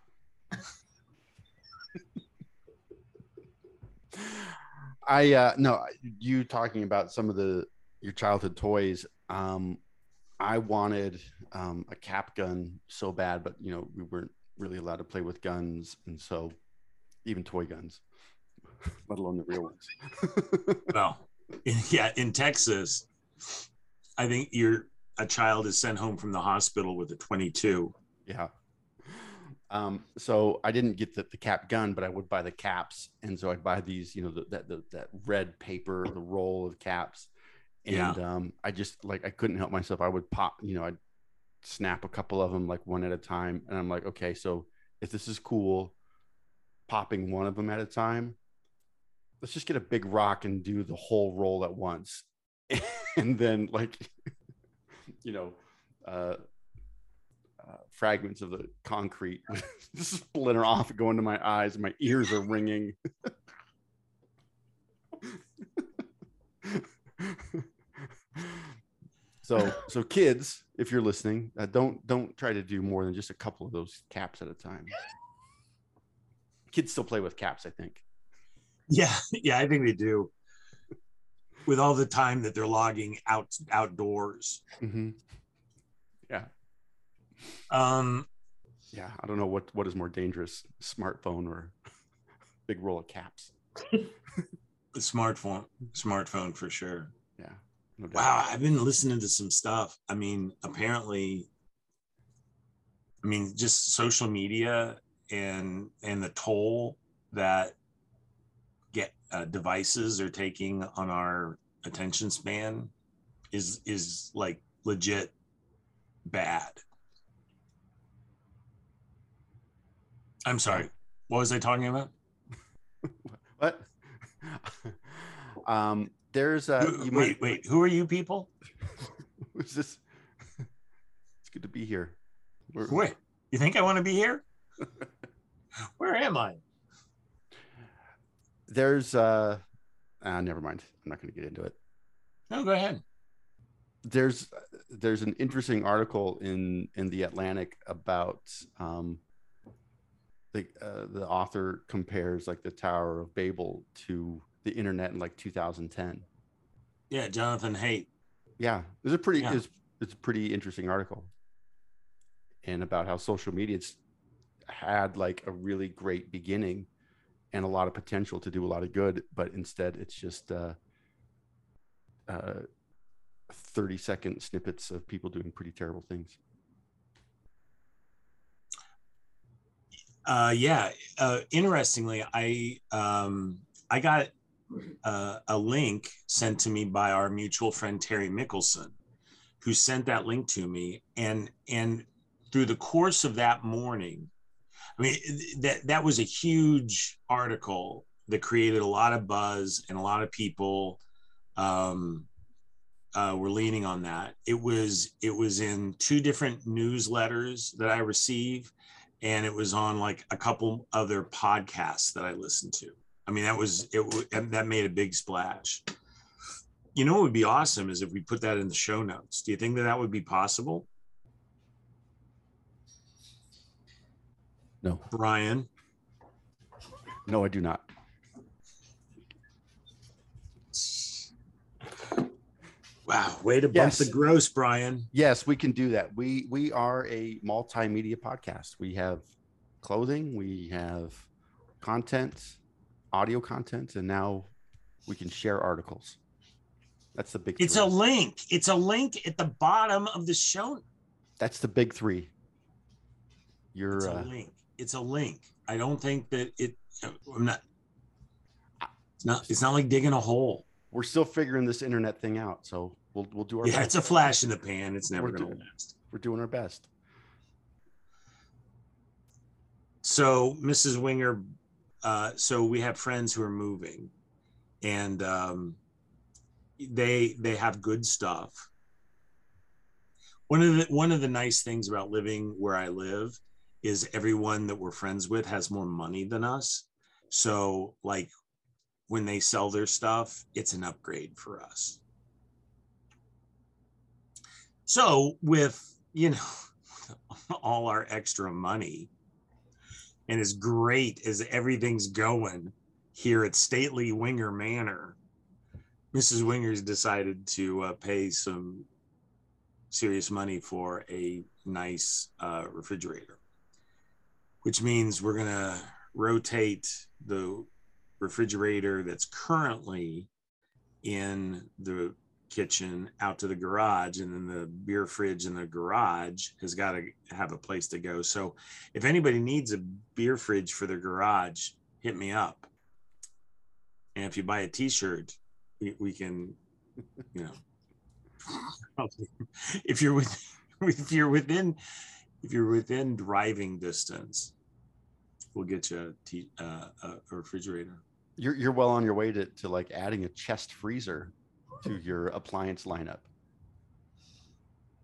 I uh no, you talking about some of the your childhood toys. Um I wanted um a cap gun so bad, but you know, we weren't really allowed to play with guns and so even toy guns, let alone the real ones. well in, yeah in texas i think you're a child is sent home from the hospital with a 22 Yeah. Um, so I didn't get the, the cap gun, but I would buy the caps, and so I'd buy these, you know, the, that the, that red paper, the roll of caps, and Yeah. um, I just like I couldn't help myself. I would pop, you know, I'd snap a couple of them like one at a time, and I'm like, okay, so if this is cool, popping one of them at a time, let's just get a big rock and do the whole roll at once, *laughs* and then like, *laughs* you know, uh, uh, fragments of the concrete *laughs* splinter off go into my eyes my ears are ringing So so kids, if you're listening, uh, don't don't try to do more than just a couple of those caps at a time. Kids still play with caps, I think. Yeah, yeah, I think they do. With all the time that they're logging out outdoors. hmm Yeah, Um, yeah. I don't know what what is more dangerous, smartphone or *laughs* big roll of caps. the smartphone, smartphone for sure. Yeah. No doubt. Wow, I've been listening to some stuff. I mean, apparently, I mean, just social media and and the toll that get uh, devices are taking on our attention span is is like legit bad. I'm sorry. What was I talking about? *laughs* What? *laughs* um, there's a. Who- wait, might, wait. Who are you people? *laughs* who's this? It's good to be here. We're- Wait, you think I want to be here? Where am I? There's uh, ah, never mind. I'm not going to get into it. No, go ahead. there's there's an interesting article in in the Atlantic about um, the uh, the author compares like the Tower of Babel to the internet in like 2010. Yeah, Jonathan Haidt. Yeah, it's a pretty Yeah. it's it's a pretty interesting article, and about how social media's had like a really great beginning and a lot of potential to do a lot of good, but instead it's just uh, uh, 30 second snippets of people doing pretty terrible things. Uh, yeah. Uh, interestingly, I um, I got uh, a link sent to me by our mutual friend Terry Mickelson, who sent that link to me, and and through the course of that morning, I mean that that was a huge article that created a lot of buzz and a lot of people um, uh, were leaning on that. It was it was in two different newsletters that I receive, and it was on like a couple other podcasts that I listened to. I mean, that was it. That made a big splash. You know, what would be awesome is if we put that in the show notes. Do you think that that would be possible, No, Brian? no, I do not. Wow, way to bump Yes. the gross, Brian. Yes, we can do that. We we are a multimedia podcast. We have clothing, we have content, audio content, and now we can share articles. That's the big. It's three. a link. It's a link at the bottom of the show. That's the big three. It's You're a uh, link. It's a link. I don't think that it. I'm not. It's not. It's not like digging a hole. we're still figuring this internet thing out, so we'll we'll do our Yeah, best. it's a flash in the pan. It's never going to last. we're doing our best. So, Mrs. Wenger, uh, so we have friends who are moving, and um, they they have good stuff. One of the one of the nice things about living where I live is everyone that we're friends with has more money than us. So, like when they sell their stuff, it's an upgrade for us. So, with you know *laughs* all our extra money, and as great as everything's going here at Stately Wenger Manor, Mrs. Wenger's decided to uh, pay some serious money for a nice uh, refrigerator, which means we're going to rotate the refrigerator that's currently in the kitchen out to the garage and then the beer fridge in the garage has got to have a place to go so if anybody needs a beer fridge for their garage, hit me up. And if you buy a T-shirt, we, we can, you know, *laughs* if you're with, *laughs* if you're within, if you're within driving distance, we'll get you a, t, uh, a refrigerator. You're you're well on your way to to like adding a chest freezer to your appliance lineup.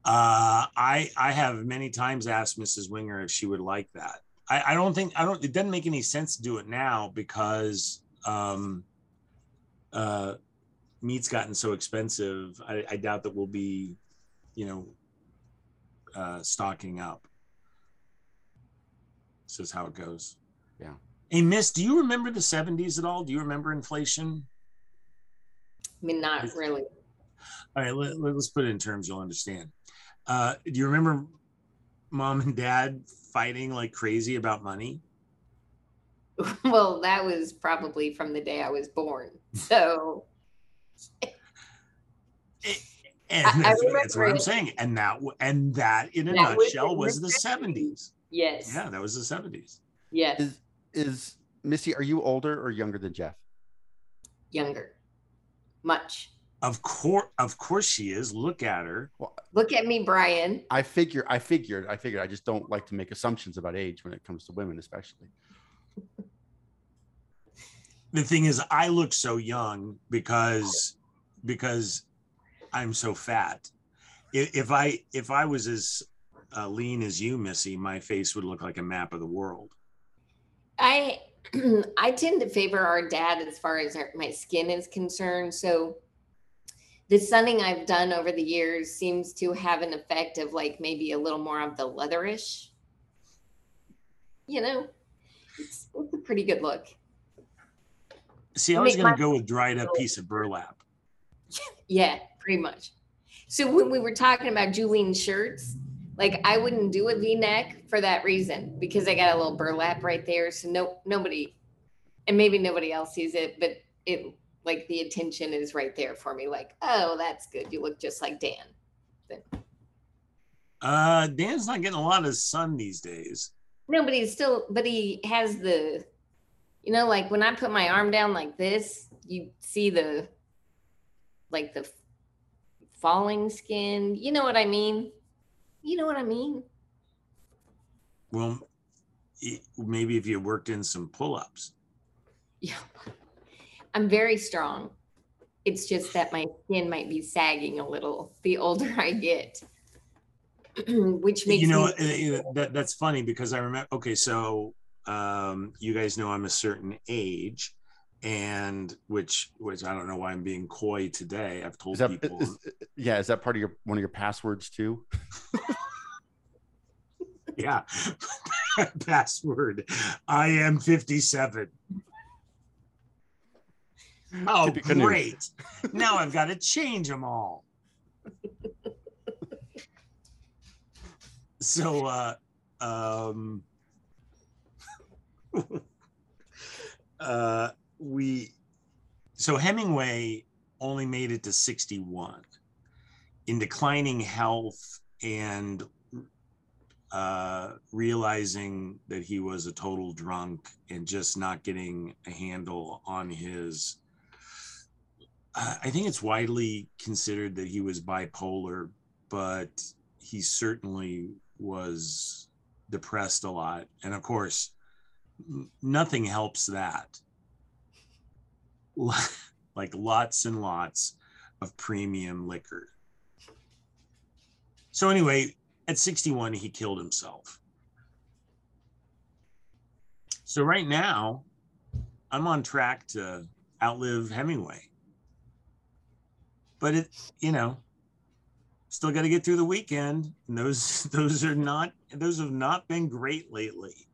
Uh, I I have many times asked Mrs. Wenger if she would like that. I, I don't think I don't. It doesn't make any sense to do it now because um, uh, meat's gotten so expensive. I, I doubt that we'll be you know, uh, stocking up. This is how it goes. Yeah. Hey, Miss, do you remember the 70s at all? Do you remember inflation? I mean, not really. All right, let, let, us put it in terms you'll understand. Uh, do you remember mom and dad fighting like crazy about money? *laughs* well, that was probably from the day I was born. So. *laughs* and I, that's, I that's, what I'm saying. And that and that in a that nutshell was, was the 70s. Yes. Yeah, that was the 70s. Yes. Is is Missy, are you older or younger than Jeff? Younger. Much. Of course, of course she is. Look at her. Well, Look at me, Brian. I figure, I figured, I figured. I just don't like to make assumptions about age when it comes to women, especially. The thing is, I look so young because because I'm so fat. If, if I if I was as uh, lean as you, Missy, my face would look like a map of the world. I *clears throat* I tend to favor our dad as far as our, my skin is concerned. So the sunning I've done over the years seems to have an effect of like maybe a little more of the leatherish. You know, it's, it's a pretty good look. See, I was going to go with dried up piece of burlap. *laughs* Yeah, pretty much. So when we were talking about Julien's shirts, like I wouldn't do a V-neck for that reason because I got a little burlap right there. So no, nobody, and maybe nobody else sees it, but it like the attention is right there for me. Like, oh, that's good. You look just like Dan. But, uh, Dan's not getting a lot of sun these days. No, but he's still, but he has the, you know, like when I put my arm down like this, you see the, like the falling skin. You know what I mean? You know what I mean? Well, maybe if you worked in some pull-ups. Yeah. I'm very strong. It's just that my skin might be sagging a little the older I get. *clears throat* Which makes you know me- uh, uh, that that's funny because I remember okay, so um you guys know I'm a certain age and which which I don't know why I'm being coy today. I've told that, people is, yeah, is that part of your one of your passwords too? *laughs* yeah. *laughs* Password. I am 57. Oh, great. now I've got to change them all. *laughs* so, uh, um, uh, we, so Hemingway only made it to 61 in declining health and uh, realizing that he was a total drunk and just not getting a handle on his I think it's widely considered that he was bipolar, but he certainly was depressed a lot. And of course, nothing helps that. *laughs* like lots and lots of premium liquor. So, anyway, at 61, he killed himself. So, right now, I'm on track to outlive Hemingway but it, you know, still got to get through the weekend. And those *laughs* those are not those have not been great lately.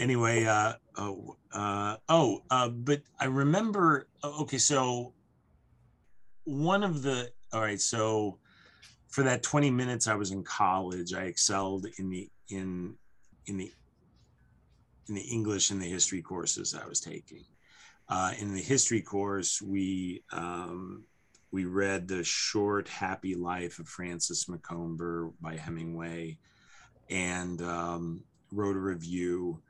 Anyway, uh, oh, uh, oh, uh, but I remember. Oh, okay, so one of the all right, so for that 20 minutes I was in college, I excelled in the in in the in the English and the history courses I was taking. Uh, in the history course, we um, we read the short, happy life of Francis Macomber by Hemingway, and um, wrote a review.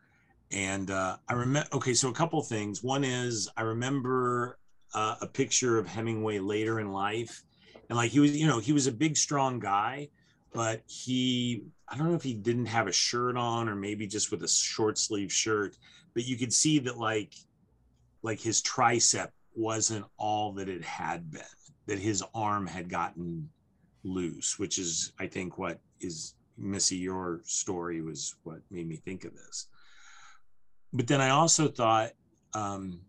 And uh, I remember. Okay, so a couple things. One is I remember uh, a picture of Hemingway later in life, and like he was, you know, he was a big, strong guy, but he I don't know if he didn't have a shirt on or maybe just with a short sleeve shirt, but you could see that like like his tricep wasn't all that it had been, that his arm had gotten loose, which is, I think, what is Missy, your story was what made me think of this. But then I also thought um,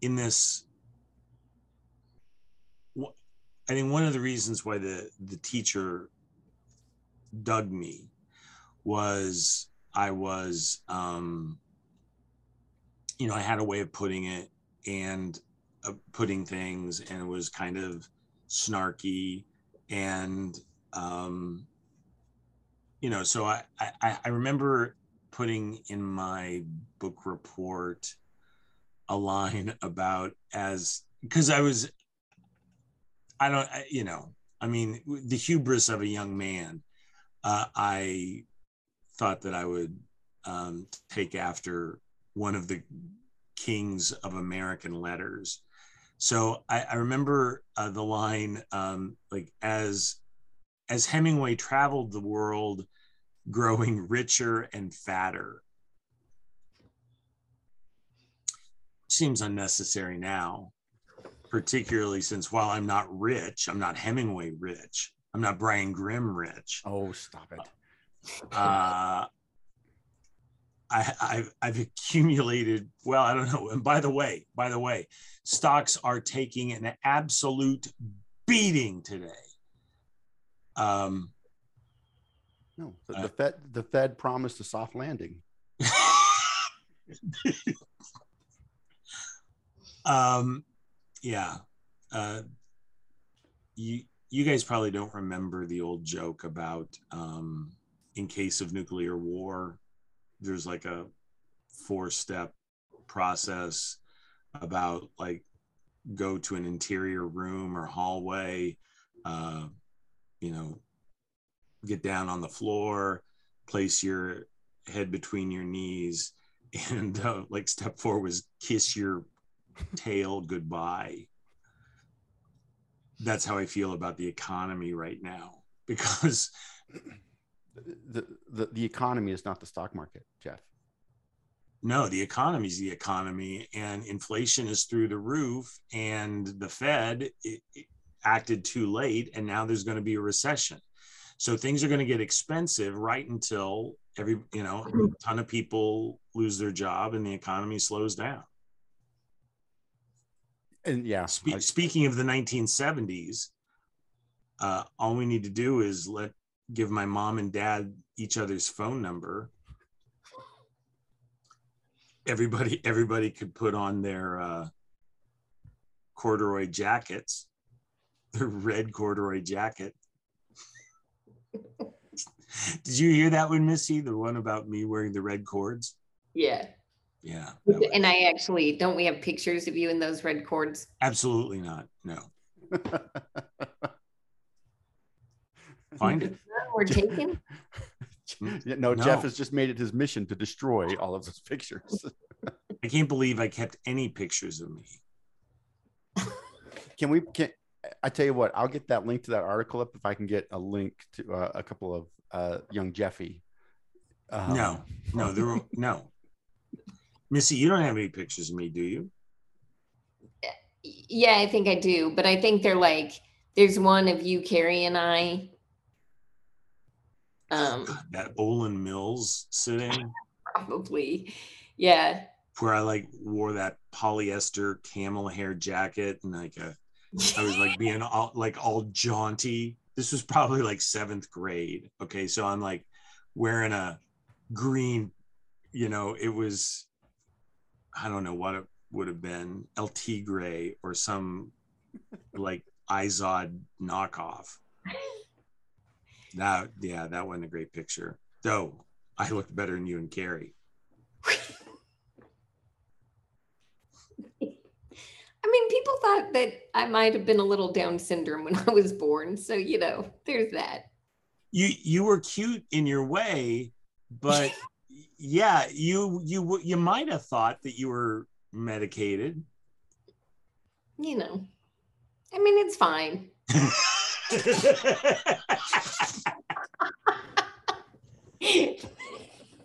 in this, I think one of the reasons why the the teacher dug me was I was um you know I had a way of putting it and uh, putting things and it was kind of snarky and um you know so I I, I remember putting in my book report a line about as because I was I don't I- you know I mean the hubris of a young man uh, I thought that I would um, take after one of the kings of American letters. So I, I remember uh, the line um, like as as Hemingway traveled the world, growing richer and fatter. Seems unnecessary now, particularly since while I'm not rich, I'm not Hemingway rich. I'm not Brian Grimm rich Oh, stop it. uh, I, I've, I've accumulated, well, I don't know. And by the way, by the way, stocks are taking an absolute beating today. Um, No, the, Uh, the Fed the Fed promised a soft landing. *laughs* um, yeah. Uh, you, you guys probably don't remember the old joke about um, in case of nuclear war, there's like a four step process about like go to an interior room or hallway, uh, you know, get down on the floor, place your head between your knees, *laughs* and uh, like step four was kiss your tail goodbye that's how I feel about the economy right now because The, the the economy is not the stock market, Jeff. no, the economy is the economy and inflation is through the roof and the Fed it, it acted too late and now there's going to be a recession. So things are going to get expensive right until every, you know, a ton of people lose their job and the economy slows down. And yeah, Spe- I- speaking of the 1970s, uh, all we need to do is let give my mom and dad each other's phone number. Everybody, everybody could put on their uh, corduroy jackets, their red corduroy jacket. Did you hear that one, Missy? The one about me wearing the red cords? Yeah. Yeah, And I actually, don't we have pictures of you in those red cords? absolutely not. No, *laughs* find it. We're taken? *laughs* Yeah, no, Jeff has just made it his mission to destroy all of those pictures. *laughs* I can't believe I kept any pictures of me. Can we? Can I tell you what? I'll get that link to that article up if I can get a link to uh, a couple of uh, young Jeffy. Um, No, no, there were no. Missy, you don't have any pictures of me, do you? Yeah, I think I do, but I think they're like, there's one of you, Carrie, and I. Um, That Olan Mills sitting *laughs* probably. Yeah. where I like wore that polyester camel hair jacket and like a, I was like being *laughs* all like all jaunty. This was probably like seventh grade. Okay, so I'm like wearing a green, you know, it was, I don't know what it would have been, LT gray or some like Izod knockoff. *laughs* That yeah, that wasn't a great picture. Though I looked better than you and Carrie. I mean, people thought that I might have been a little Down syndrome when *laughs* I was born. So, you know, there's that. you you were cute in your way but *laughs* yeah you you you might have thought that you were medicated You know, I mean, it's fine. *laughs*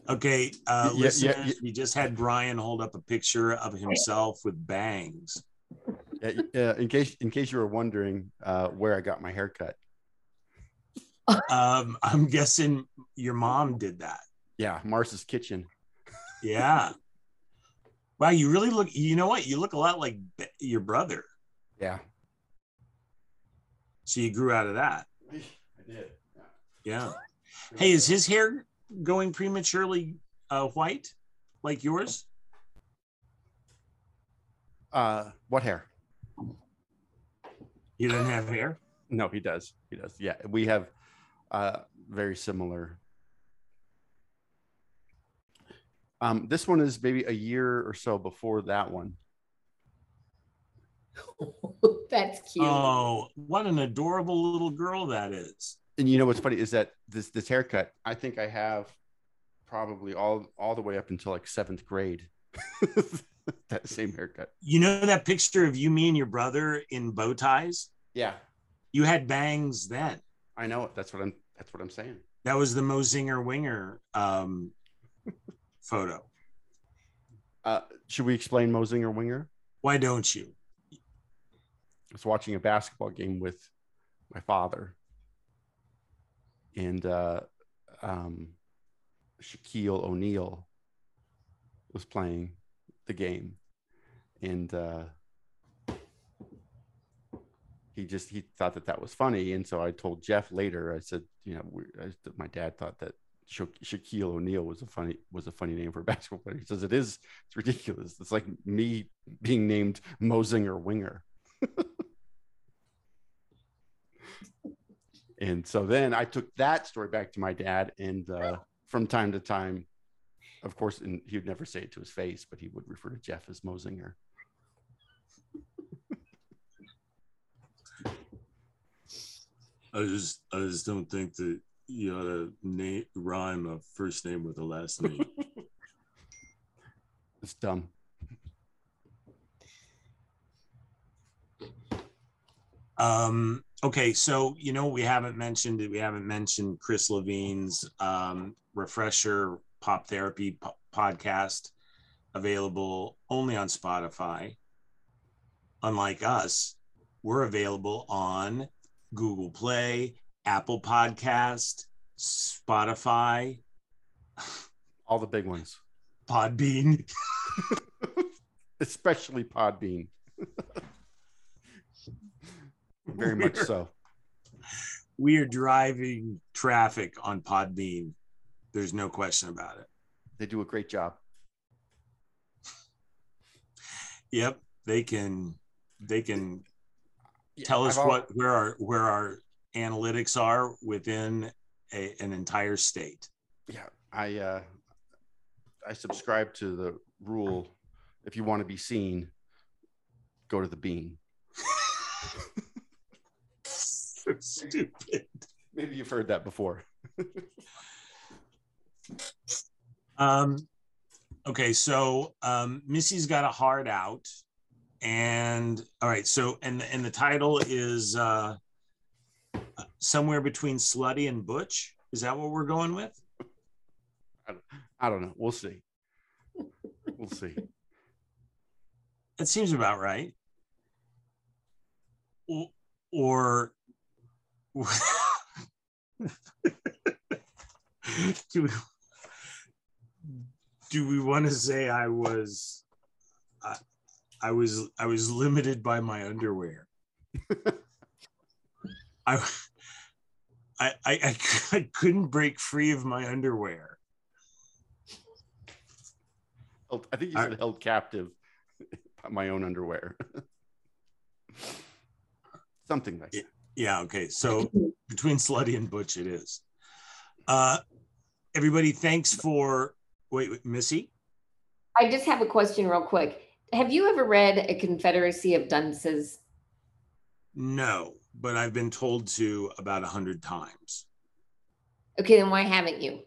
okay uh Yeah, yeah, listeners, yeah. we just had brian hold up a picture of himself with bangs Uh, uh, in case in case you were wondering uh, where I got my haircut. um i'm guessing your mom did that Yeah, Mars's kitchen. yeah wow you really look you know what you look a lot like your brother Yeah. So you grew out of that. I did. Yeah. Hey, is his hair going prematurely uh, white like yours? Uh, what hair? He doesn't have hair. No, he does. He does. Yeah, we have uh, very similar. Um, this one is maybe a year or so before that one. *laughs* That's cute. Oh, what an adorable little girl that is. And you know what's funny is that this this haircut, I think I have probably all all the way up until like seventh grade. *laughs* *laughs* that same haircut. You know that picture of you, me, and your brother in bow ties? Yeah, You had bangs then. I know it. That's what I'm. That's what I'm saying. That was the Mozinger Wenger um, *laughs* photo. Uh, should we explain Mosinger Wenger? Why don't you? I was watching a basketball game with my father, and uh, um, Shaquille O'Neal was playing the game, and uh, he just he thought that that was funny, and so I told Jeff later. I said, you know, we, I, my dad thought that Sha- Shaquille O'Neal was a funny was a funny name for a *laughs* basketball player. He says it is. It's ridiculous. It's like me being named Mosinger Wenger. *laughs* and so then I took that story back to my dad, and uh, from time to time, of course, and he would never say it to his face, but he would refer to Jeff as Mosinger. I just, I just don't think that you ought to name, rhyme a first name with a last name. *laughs* It's dumb. Um, okay, so you know we haven't mentioned. We haven't mentioned Chris Levine's um, refresher pop therapy po- podcast, available only on Spotify. Unlike us, we're available on Google Play, Apple Podcast, Spotify, *sighs* All the big ones, Podbean. *laughs* especially Podbean. Very much so. We are driving traffic on Podbean. There's no question about it. They do a great job. Yep, they can. They can Yeah, tell us I've al- what where our where our analytics are within a, an entire state. yeah i uh i subscribe to the rule if you want to be seen go to the bean *laughs* so stupid. maybe you've heard that before *laughs* Um, okay, so um, Missy's got a heart out, and all right. So and and the title is uh, somewhere between slutty and butch. Is that what we're going with? i don't know we'll see we'll see That seems about right. Or, or *laughs* do we, do we want to say I was I, I was I was limited by my underwear. *laughs* I, I I I I couldn't break free of my underwear. I think you I- said held captive by my own underwear *laughs* something like that Yeah, okay. So *laughs* between slutty and butch it is. Uh everybody thanks for wait, wait Missy? I just have a question real quick. Have you ever read A Confederacy of Dunces? No, but I've been told to about a hundred times. Okay, then why haven't you?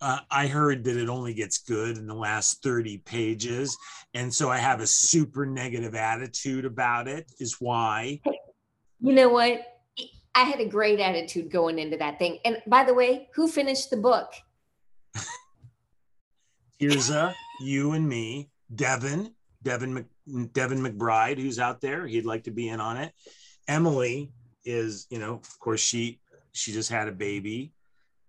Uh, I heard that it only gets good in the last 30 pages. And so I have a super negative attitude about it, is why. You know what? I had a great attitude going into that thing. And by the way, who finished the book? Tirza, you and me, Devin, Devin, Devin McBride, who's out there. He'd like to be in on it. Emily is, you know, of course, she she just had a baby,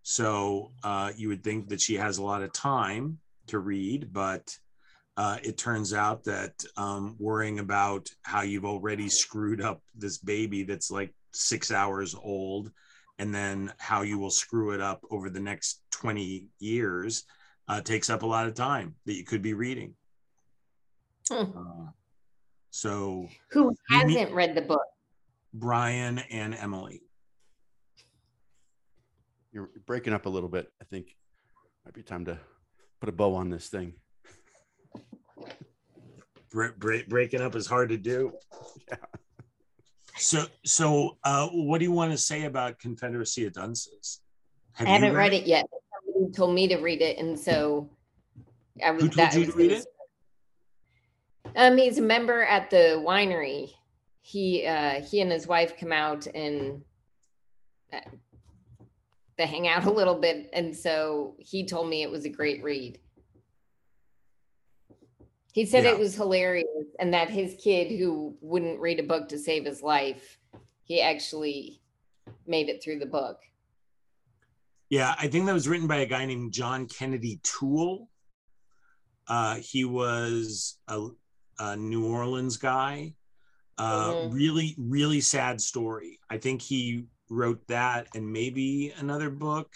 so uh, you would think that she has a lot of time to read, but uh, it turns out that um, worrying about how you've already screwed up this baby that's like six hours old, and then how you will screw it up over the next 20 years uh, takes up a lot of time that you could be reading. Hmm. Uh, so, Who hasn't read the book? Brian and Emily. You're breaking up a little bit. I think might be time to put a bow on this thing. Bre- bre- breaking up is hard to do. *laughs* Yeah. So, so uh, what do you want to say about Confederacy of Dunces? Have I haven't read it yet. Somebody told me to read it, and so I was. Who told that you to read it? Um, he's a member at the winery. He uh he and his wife come out and uh, they hang out a little bit, and so he told me it was a great read. He said Yeah. it was hilarious, and that his kid, who wouldn't read a book to save his life, he actually made it through the book. Yeah, I think that was written by a guy named John Kennedy Toole. Uh, he was a, a New Orleans guy. Uh, Mhm. Really, really sad story. I think he wrote that and maybe another book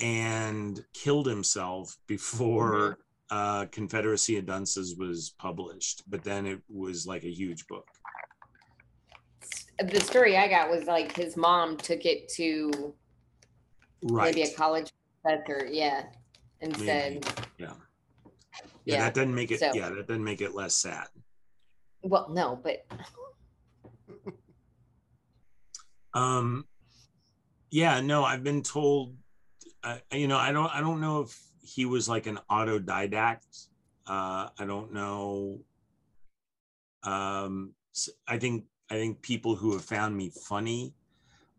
and killed himself before uh, Confederacy of Dunces was published. But then it was like a huge book. The story I got was like his mom took it to Right. maybe a college professor, yeah, and Maybe. said, Yeah. Yeah, Yeah, that doesn't make it. so- Yeah, that doesn't make it less sad. well, no, but *laughs* Um, yeah, no, I've been told. Uh, you know, I don't. I don't know if he was like an autodidact. Uh, I don't know. Um, I think. I think people who have found me funny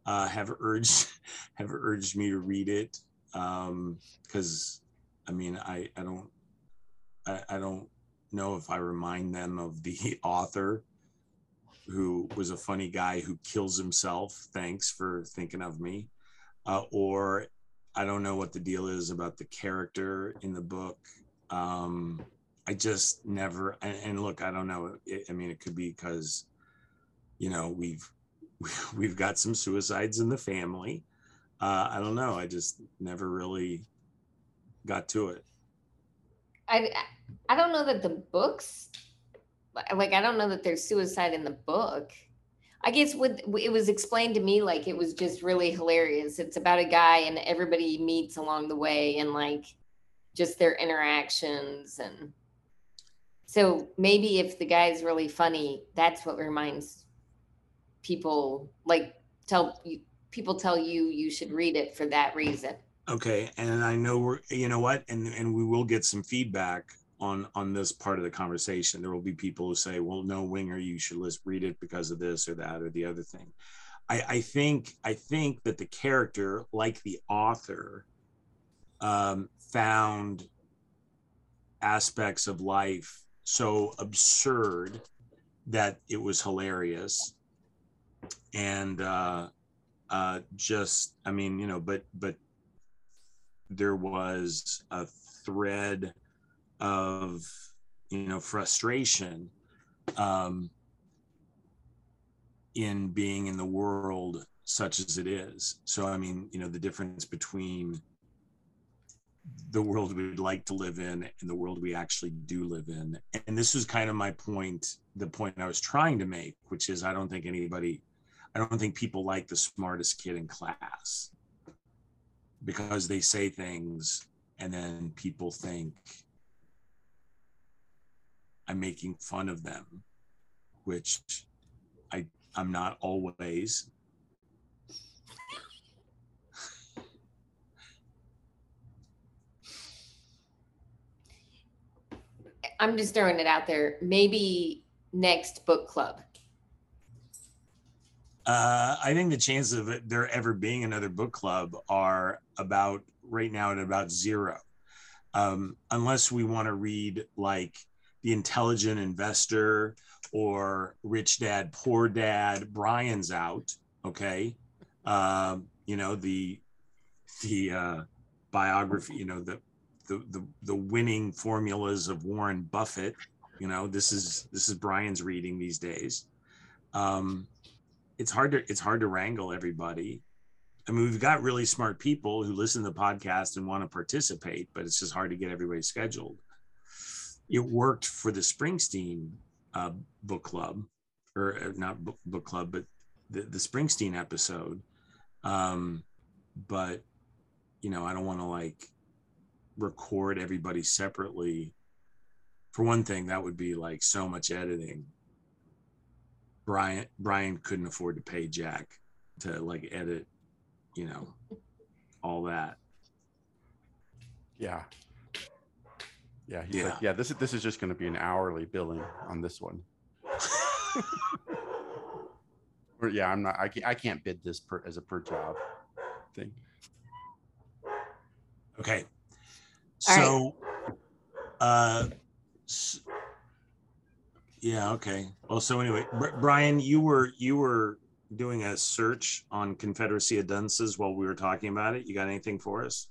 uh, have urged *laughs* have urged me to read it because I mean I I don't I, I don't know if I remind them of the *laughs* author who was a funny guy who kills himself. Thanks for thinking of me. Uh, or I don't know what the deal is about the character in the book. Um, I just never. And, and look, I don't know. It, I mean, it could be because, you know, we've *laughs* we've got some suicides in the family. Uh, I don't know. I just never really got to it. I I don't know that the books like I don't know that there's suicide in the book. I guess with it was explained to me like it was just really hilarious. It's about a guy and everybody meets along the way and like just their interactions and so maybe if the guy's really funny, that's what reminds people like tell people tell you you should read it for that reason. Okay, and I know we're you know what, and and we will get some feedback on on this part of the conversation. There will be people who say, "Well, no, Wenger, you should list read it because of this or that or the other thing." I, I think I think that the character, like the author, um, found aspects of life so absurd that it was hilarious, and uh, uh, just I mean, you know, but but there was a thread of you know frustration um, in being in the world such as it is. So i mean you know the difference between the world we'd like to live in and the world we actually do live in. And this was kind of my point the point i was trying to make which is i don't think anybody i don't think people like the smartest kid in class because they say things and then people think I'm making fun of them, which I I'm not always. I'm just throwing it out there. Maybe next book club. Uh, I think the chances of it, there ever being another book club are about right now at about zero, um, unless we want to read like The Intelligent Investor or Rich Dad Poor Dad. Brian's out, okay. Um, you know the the uh, biography, you know the the the the winning formulas of Warren Buffett. You know, this is this is Brian's reading these days. Um, it's hard to it's hard to wrangle everybody. I mean, we've got really smart people who listen to the podcast and want to participate, but it's just hard to get everybody scheduled. It worked for the Springsteen uh, book club, or uh, not book, book club, but the, the Springsteen episode. Um, but you know, I don't want to like record everybody separately. For one thing, that would be like so much editing. Brian Brian couldn't afford to pay Jack to like edit, you know, all that. Yeah. Yeah, he's Yeah. like, yeah, this is this is just going to be an hourly billing on this one. *laughs* Or yeah, I'm not. I can't, I can't bid this per as a per job thing. Okay. All right. So, uh, s- yeah, okay. Well, so anyway, Br- Brian, you were you were doing a search on Confederacy of Dunces while we were talking about it. You got anything for us?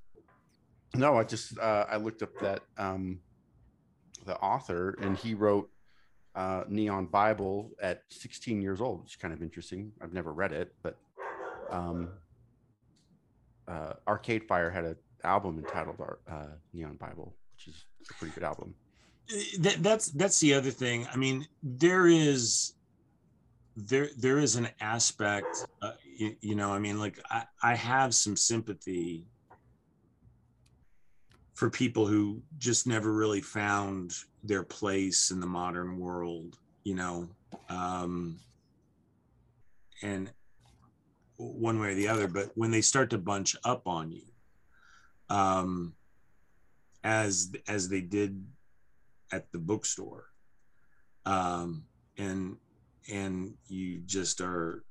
No, I just uh, I looked up that um, the author, and he wrote uh, Neon Bible at 16 years old, which is kind of interesting. I've never read it, but um, uh, Arcade Fire had an album entitled uh, Neon Bible, which is a pretty good album. that, that's that's the other thing i mean there is there there is an aspect uh, you, you know i mean like I, I have some sympathy for people who just never really found their place in the modern world you know? Um and one way or the other but when they start to bunch up on you um as as they did at the bookstore um and and you just are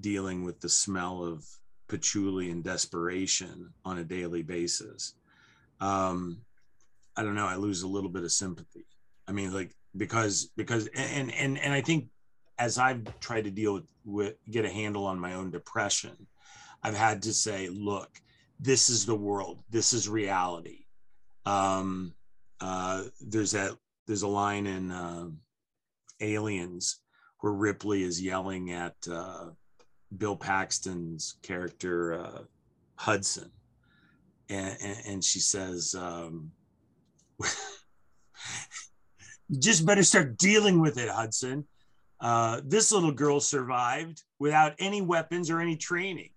dealing with the smell of patchouli and desperation on a daily basis um i don't know i lose a little bit of sympathy. I mean like because because and and and i think as i've tried to deal with, with get a handle on my own depression i've had to say look this is the world. This is reality. Um uh there's that there's a line in uh, aliens where ripley is yelling at uh bill paxton's character uh hudson and, and, and she says um *laughs* you just better start dealing with it hudson. Uh this little girl survived without any weapons or any training.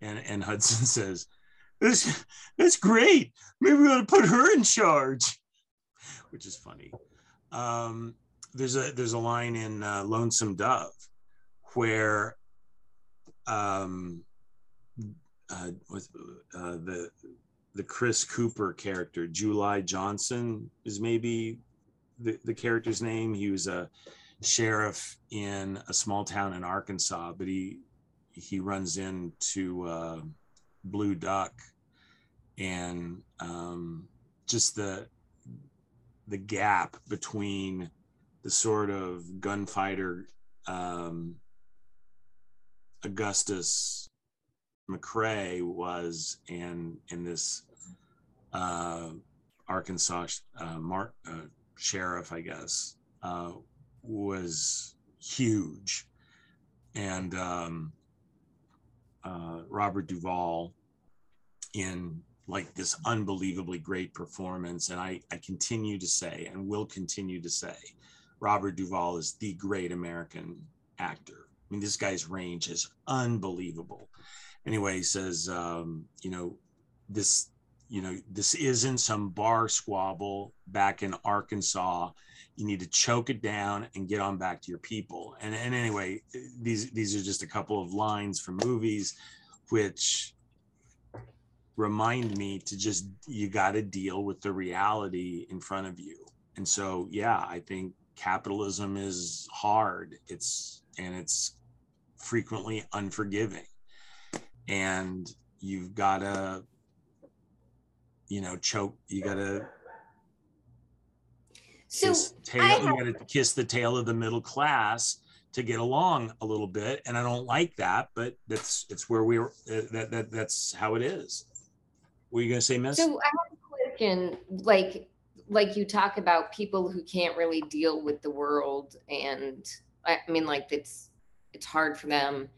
And and hudson *laughs* says this that's great. Maybe we ought to put her in charge. Which is funny. Um there's a there's a line in uh, lonesome dove where um uh, with uh, the the Chris Cooper character, July Johnson is maybe the, the character's name. He was a sheriff in a small town in Arkansas, but he he runs into uh, Blue Duck and um, just the the gap between the sort of gunfighter um, Augustus McCrae was and in this uh, Arkansas uh, Mark uh, sheriff, I guess, uh, was huge, and um, uh, Robert Duvall in like this unbelievably great performance, and I I continue to say and will continue to say, Robert Duvall is the great American actor. I mean, this guy's range is unbelievable anyway he says um, you know this you know this isn't some bar squabble back in arkansas. You need to choke it down and get on back to your people. And, and anyway these these are just a couple of lines from movies which remind me to just you got to deal with the reality in front of you. And so yeah i think capitalism is hard. It's and it's frequently unforgiving and you've got to you know choke you got to So kiss tail, I you got to kiss the tail of the middle class to get along a little bit and i don't like that but that's it's where we're uh, that, that that's how it is. Were you going to say miss? So I have a question, like like you talk about people who can't really deal with the world and I mean like it's it's hard for them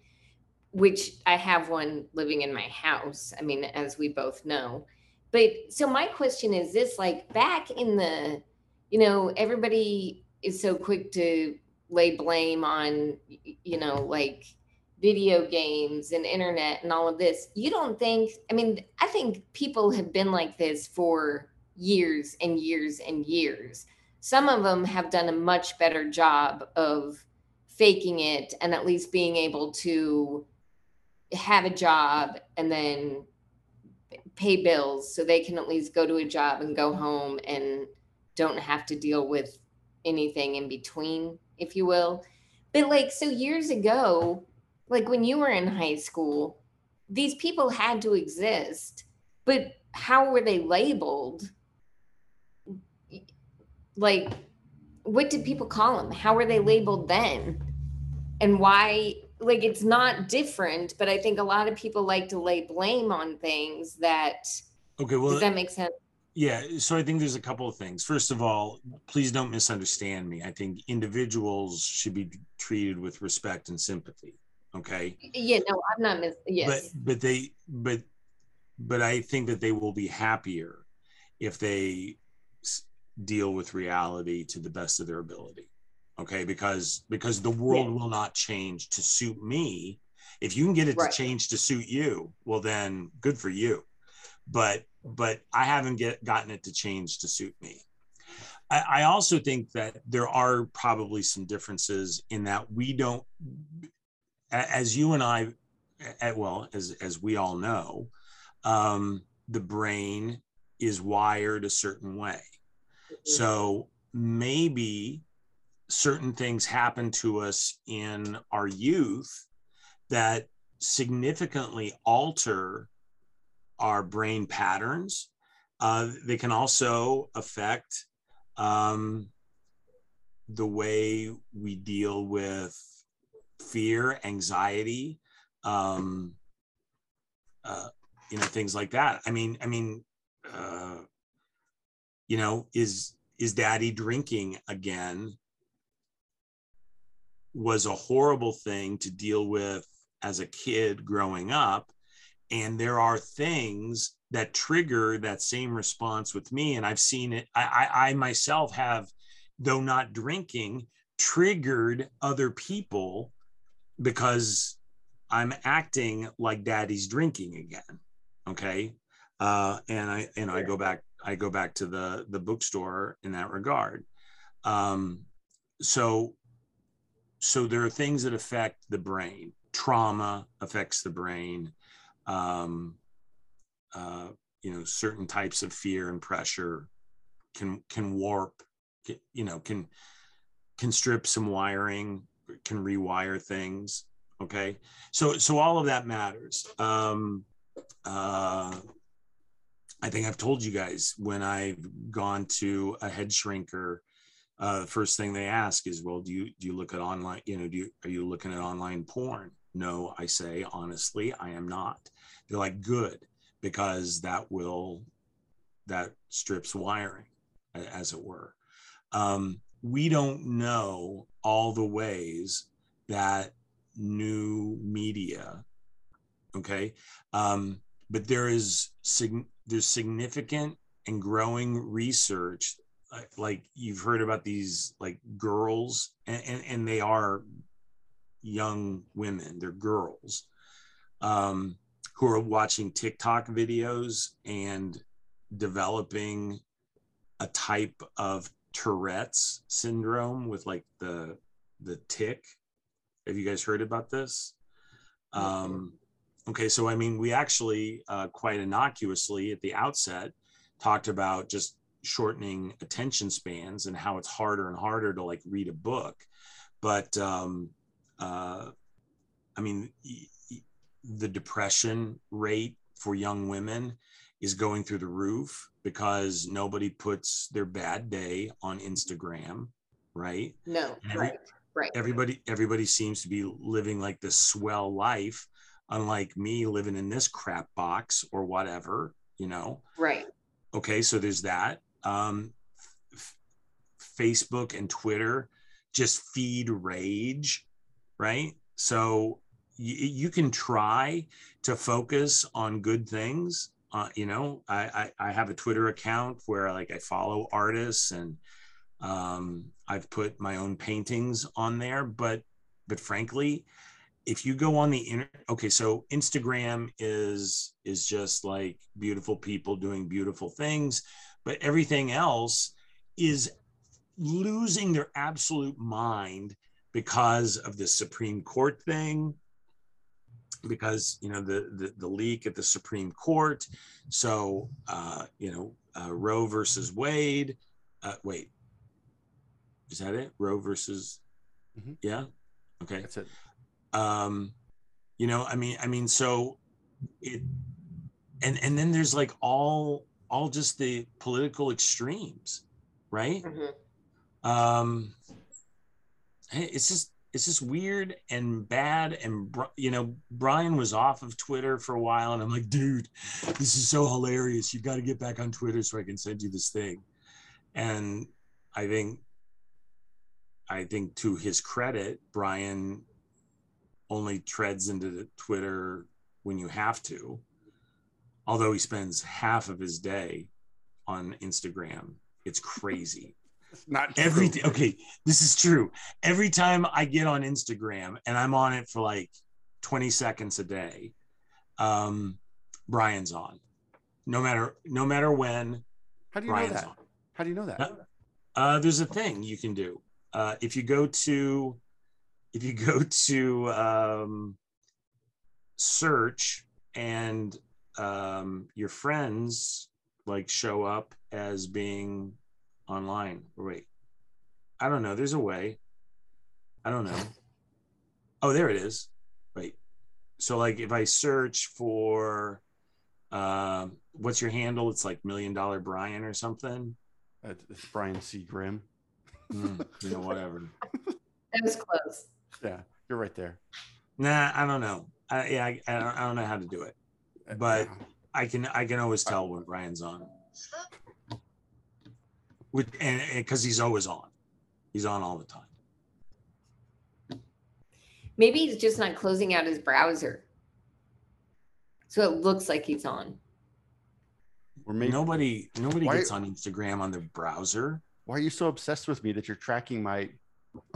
which I have one living in my house. I mean as we both know. But so my question is this like back in the you know everybody is so quick to lay blame on you know like video games and internet and all of this you don't think i mean i think people have been like this for years and years and years some of them have done a much better job of faking it and at least being able to have a job and then pay bills so they can at least go to a job and go home and don't have to deal with anything in between if you will but like so years ago like when you were in high school, these people had to exist, but how were they labeled? Like, what did people call them? How were they labeled then? And why? Like, it's not different, but I think a lot of people like to lay blame on things that. Okay, well, does that make sense? Yeah, so I think there's a couple of things. First of all, please don't misunderstand me. I think individuals should be treated with respect and sympathy okay yeah no i'm not mis- yes but but they but but i think that they will be happier if they deal with reality to the best of their ability okay because because the world yeah. will not change to suit me if you can get it right. to change to suit you well then good for you but but i haven't get gotten it to change to suit me I, I also think that there are probably some differences in that we don't as you and I, well, as as we all know, um, the brain is wired a certain way. Mm-hmm. So maybe certain things happen to us in our youth that significantly alter our brain patterns. Uh, they can also affect um, the way we deal with fear, anxiety, um, uh, you know, things like that. I mean, I mean, uh, you know, is is daddy drinking again? Was a horrible thing to deal with as a kid growing up. And there are things that trigger that same response with me. And I've seen it. I, I, I myself have, though not drinking, triggered other people because I'm acting like daddy's drinking again. Okay. Uh, and I, you know, I go back, I go back to the, the bookstore in that regard. Um, so, so there are things that affect the brain. Trauma affects the brain. Um, uh, you know, certain types of fear and pressure can, can warp, you know, can, can strip some wiring can rewire things okay so so all of that matters um uh i think i've told you guys when i've gone to a head shrinker uh the first thing they ask is well do you do you look at online you know do you are you looking at online porn? No i say honestly i am not. They're like good because that will that strips wiring as it were. Um we don't know all the ways that new media okay um, but there is sig- there's significant and growing research like you've heard about these like girls and, and, and they are young women they're girls um, who are watching tiktok videos and developing a type of Tourette's syndrome with like the the tic. Have you guys heard about this? Um, okay, so I mean, we actually uh, quite innocuously at the outset talked about just shortening attention spans and how it's harder and harder to like read a book. But um, uh, I mean, the depression rate for young women is going through the roof because nobody puts their bad day on Instagram, right? No, Every, right, right. Everybody, everybody seems to be living like this swell life, unlike me living in this crap box or whatever, you know. Right. okay, so there's that. Um, f- Facebook and Twitter just feed rage, right? So y- you can try to focus on good things. Uh, you know, I, I I have a Twitter account where like I follow artists and um, I've put my own paintings on there, but but frankly, if you go on the internet, okay, so Instagram is is just like beautiful people doing beautiful things, but everything else is losing their absolute mind because of the Supreme Court thing, because you know the the, the leak at the Supreme Court. So uh, you know uh, Roe versus Wade. Uh, wait, is that it? Roe versus Mhm. yeah. Okay That's it. um you know i mean i mean so it and and then there's like all all just the political extremes right? Mhm. um hey, it's just it's just weird and bad. And you know brian was off of twitter for a while and i'm like dude this is so hilarious. You got to get back on twitter so i can send you this thing. And i think i think to his credit brian only treads into the twitter when you have to although he spends half of his day on instagram it's crazy *laughs* Not every true. okay this is true every time i get on instagram and i'm on it for like 20 seconds a day um brian's on no matter no matter when How do you know that? on How do you know that? Uh there's a thing you can do uh if you go to if you go to um search and um your friends like show up as being online. Wait i don't know. There's a way. I don't know. *laughs* Oh there it is. Wait. So like if i search for um what's your handle? It's like million dollar brian or something. Uh, it's Brian C. Grimm. Hmm, you know whatever. *laughs* That was close. Yeah, you're right there. nah i don't know. I, yeah I, I, don't, I don't know how to do it. Uh, Uh, but- i can i can always tell when brian's on with and because he's always on he's on all the time Maybe he's just not closing out his browser. So it looks like he's on. Or maybe, nobody nobody Why- gets on instagram on their browser why are you so obsessed with me that you're tracking my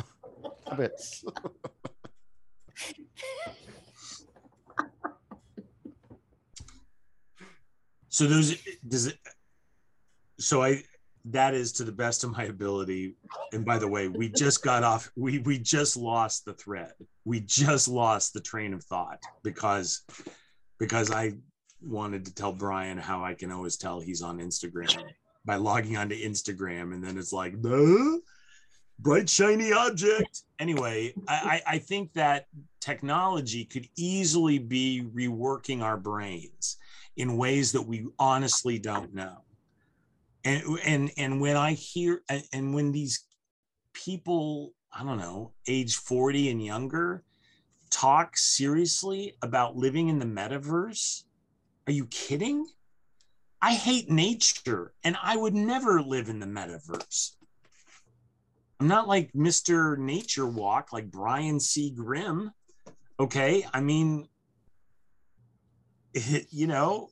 *laughs* habits? *laughs* So those does it so I that is to the best of my ability. And by the way, we just got off we we just lost the thread. We just lost the train of thought because because I wanted to tell Brian how I can always tell he's on Instagram by logging onto Instagram and then it's like the bright shiny object. Anyway, I, I I think that technology could easily be reworking our brains in ways that we honestly don't know. And and and when I hear and, when these people, I don't know, age 40 and younger talk seriously about living in the metaverse, are you kidding? I hate nature and I would never live in the metaverse. I'm not like Mr. Nature Walk like Brian C. Grimm. Okay. I mean, *laughs* you know,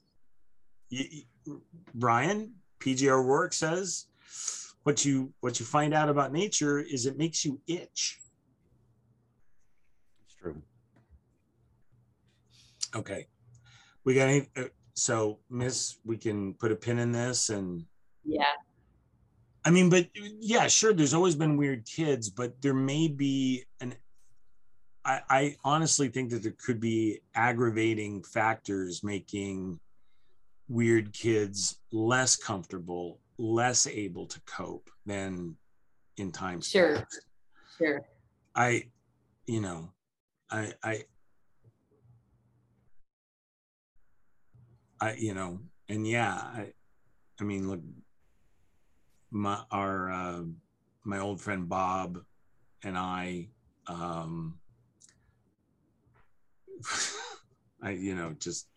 y- y- Brian PGR work says what you what you find out about nature is it makes you itch. It's true. Okay, we got any? uh, So, Miss, we can put a pin in this, and Yeah. I mean, but yeah, sure. There's always been weird kids, but there may be an. I, I honestly think that there could be aggravating factors making weird kids less comfortable, less able to cope than in times Sure. past. Sure. I, you know, I, I, I, you know, and yeah, I, I mean, look, my our uh, my old friend Bob and I, um, *laughs* I, you know, just,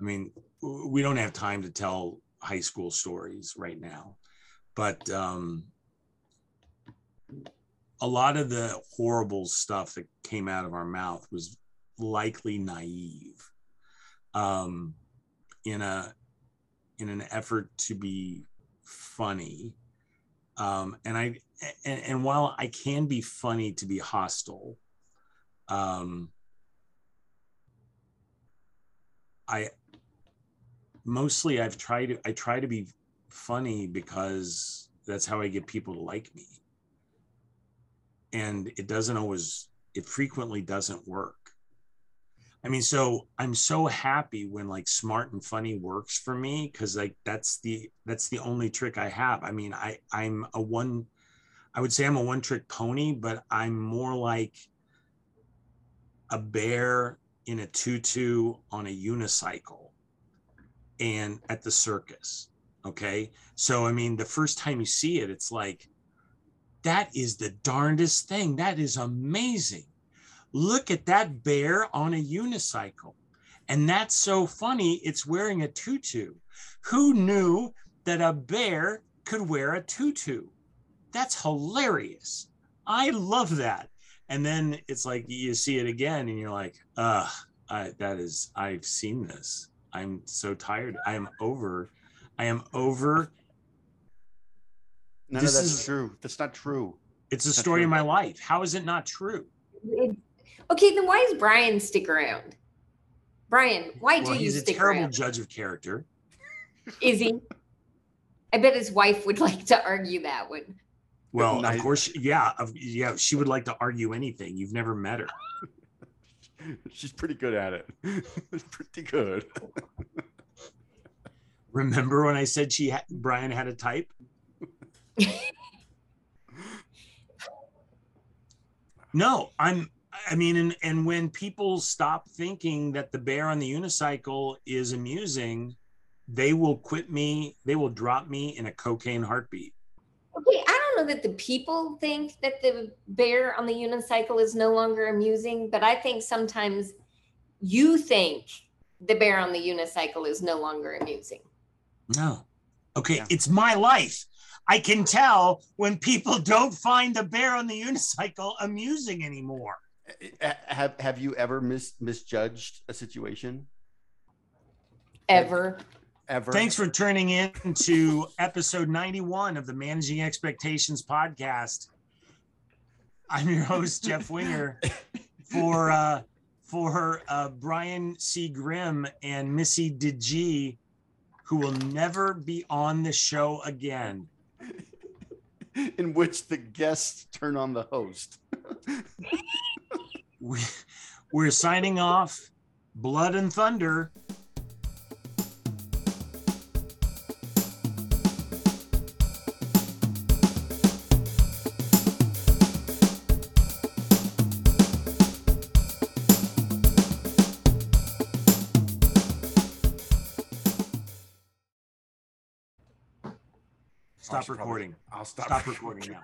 I mean, we don't have time to tell high school stories right now, but um, a lot of the horrible stuff that came out of our mouth was likely naive. Um, in a in an effort to be funny um, and i and, and while i can be funny to be hostile um, i mostly i've tried to i try to be funny because that's how i get people to like me. And it doesn't always it frequently doesn't work. I mean so i'm so happy when like smart and funny works for me because like that's the that's the only trick i have. I mean i i'm a one i would say i'm a one trick pony but i'm more like a bear in a tutu on a unicycle and at the circus okay so i mean the first time you see it it's like that is the darndest thing. That is amazing. Look at that bear on a unicycle. And that's so funny. It's wearing a tutu. Who knew that a bear could wear a tutu? That's hilarious. I love that. And then it's like you see it again and you're like, uh, that is, I've seen this. I'm so tired. I am over. I am over None this of that's is, true. That's not true. It's a story of my life. How is it not true? It, okay, then why does Brian stick around? Brian, why well, do you stick? He's a terrible judge of character. Is he? I bet his wife would like to argue that one. Well, of course, yeah, yeah. She would like to argue anything. You've never met her. *laughs* She's pretty good at it. *laughs* pretty good. *laughs* Remember when I said she had, Brian had a type? no, I'm I mean, and, and when people stop thinking that the bear on the unicycle is amusing, they will quit me, they will drop me in a cocaine heartbeat. Okay, I don't know that the people think that the bear on the unicycle is no longer amusing, but I think sometimes you think the bear on the unicycle is no longer amusing. No. Okay, yeah. it's my life. I can tell when people don't find the bear on the unicycle amusing anymore. Have Have you ever mis, misjudged a situation? Ever. Ever. Thanks for turning in to episode 91 of the Managing Expectations podcast. I'm your host, Jeff Wenger, for uh, for uh, Brian C. Grimm and Missy DeG, who will never be on the show again. in which the guests turn on the host. we, we're signing off. Blood and Thunder. Recording. I'll stop, stop *laughs* recording now.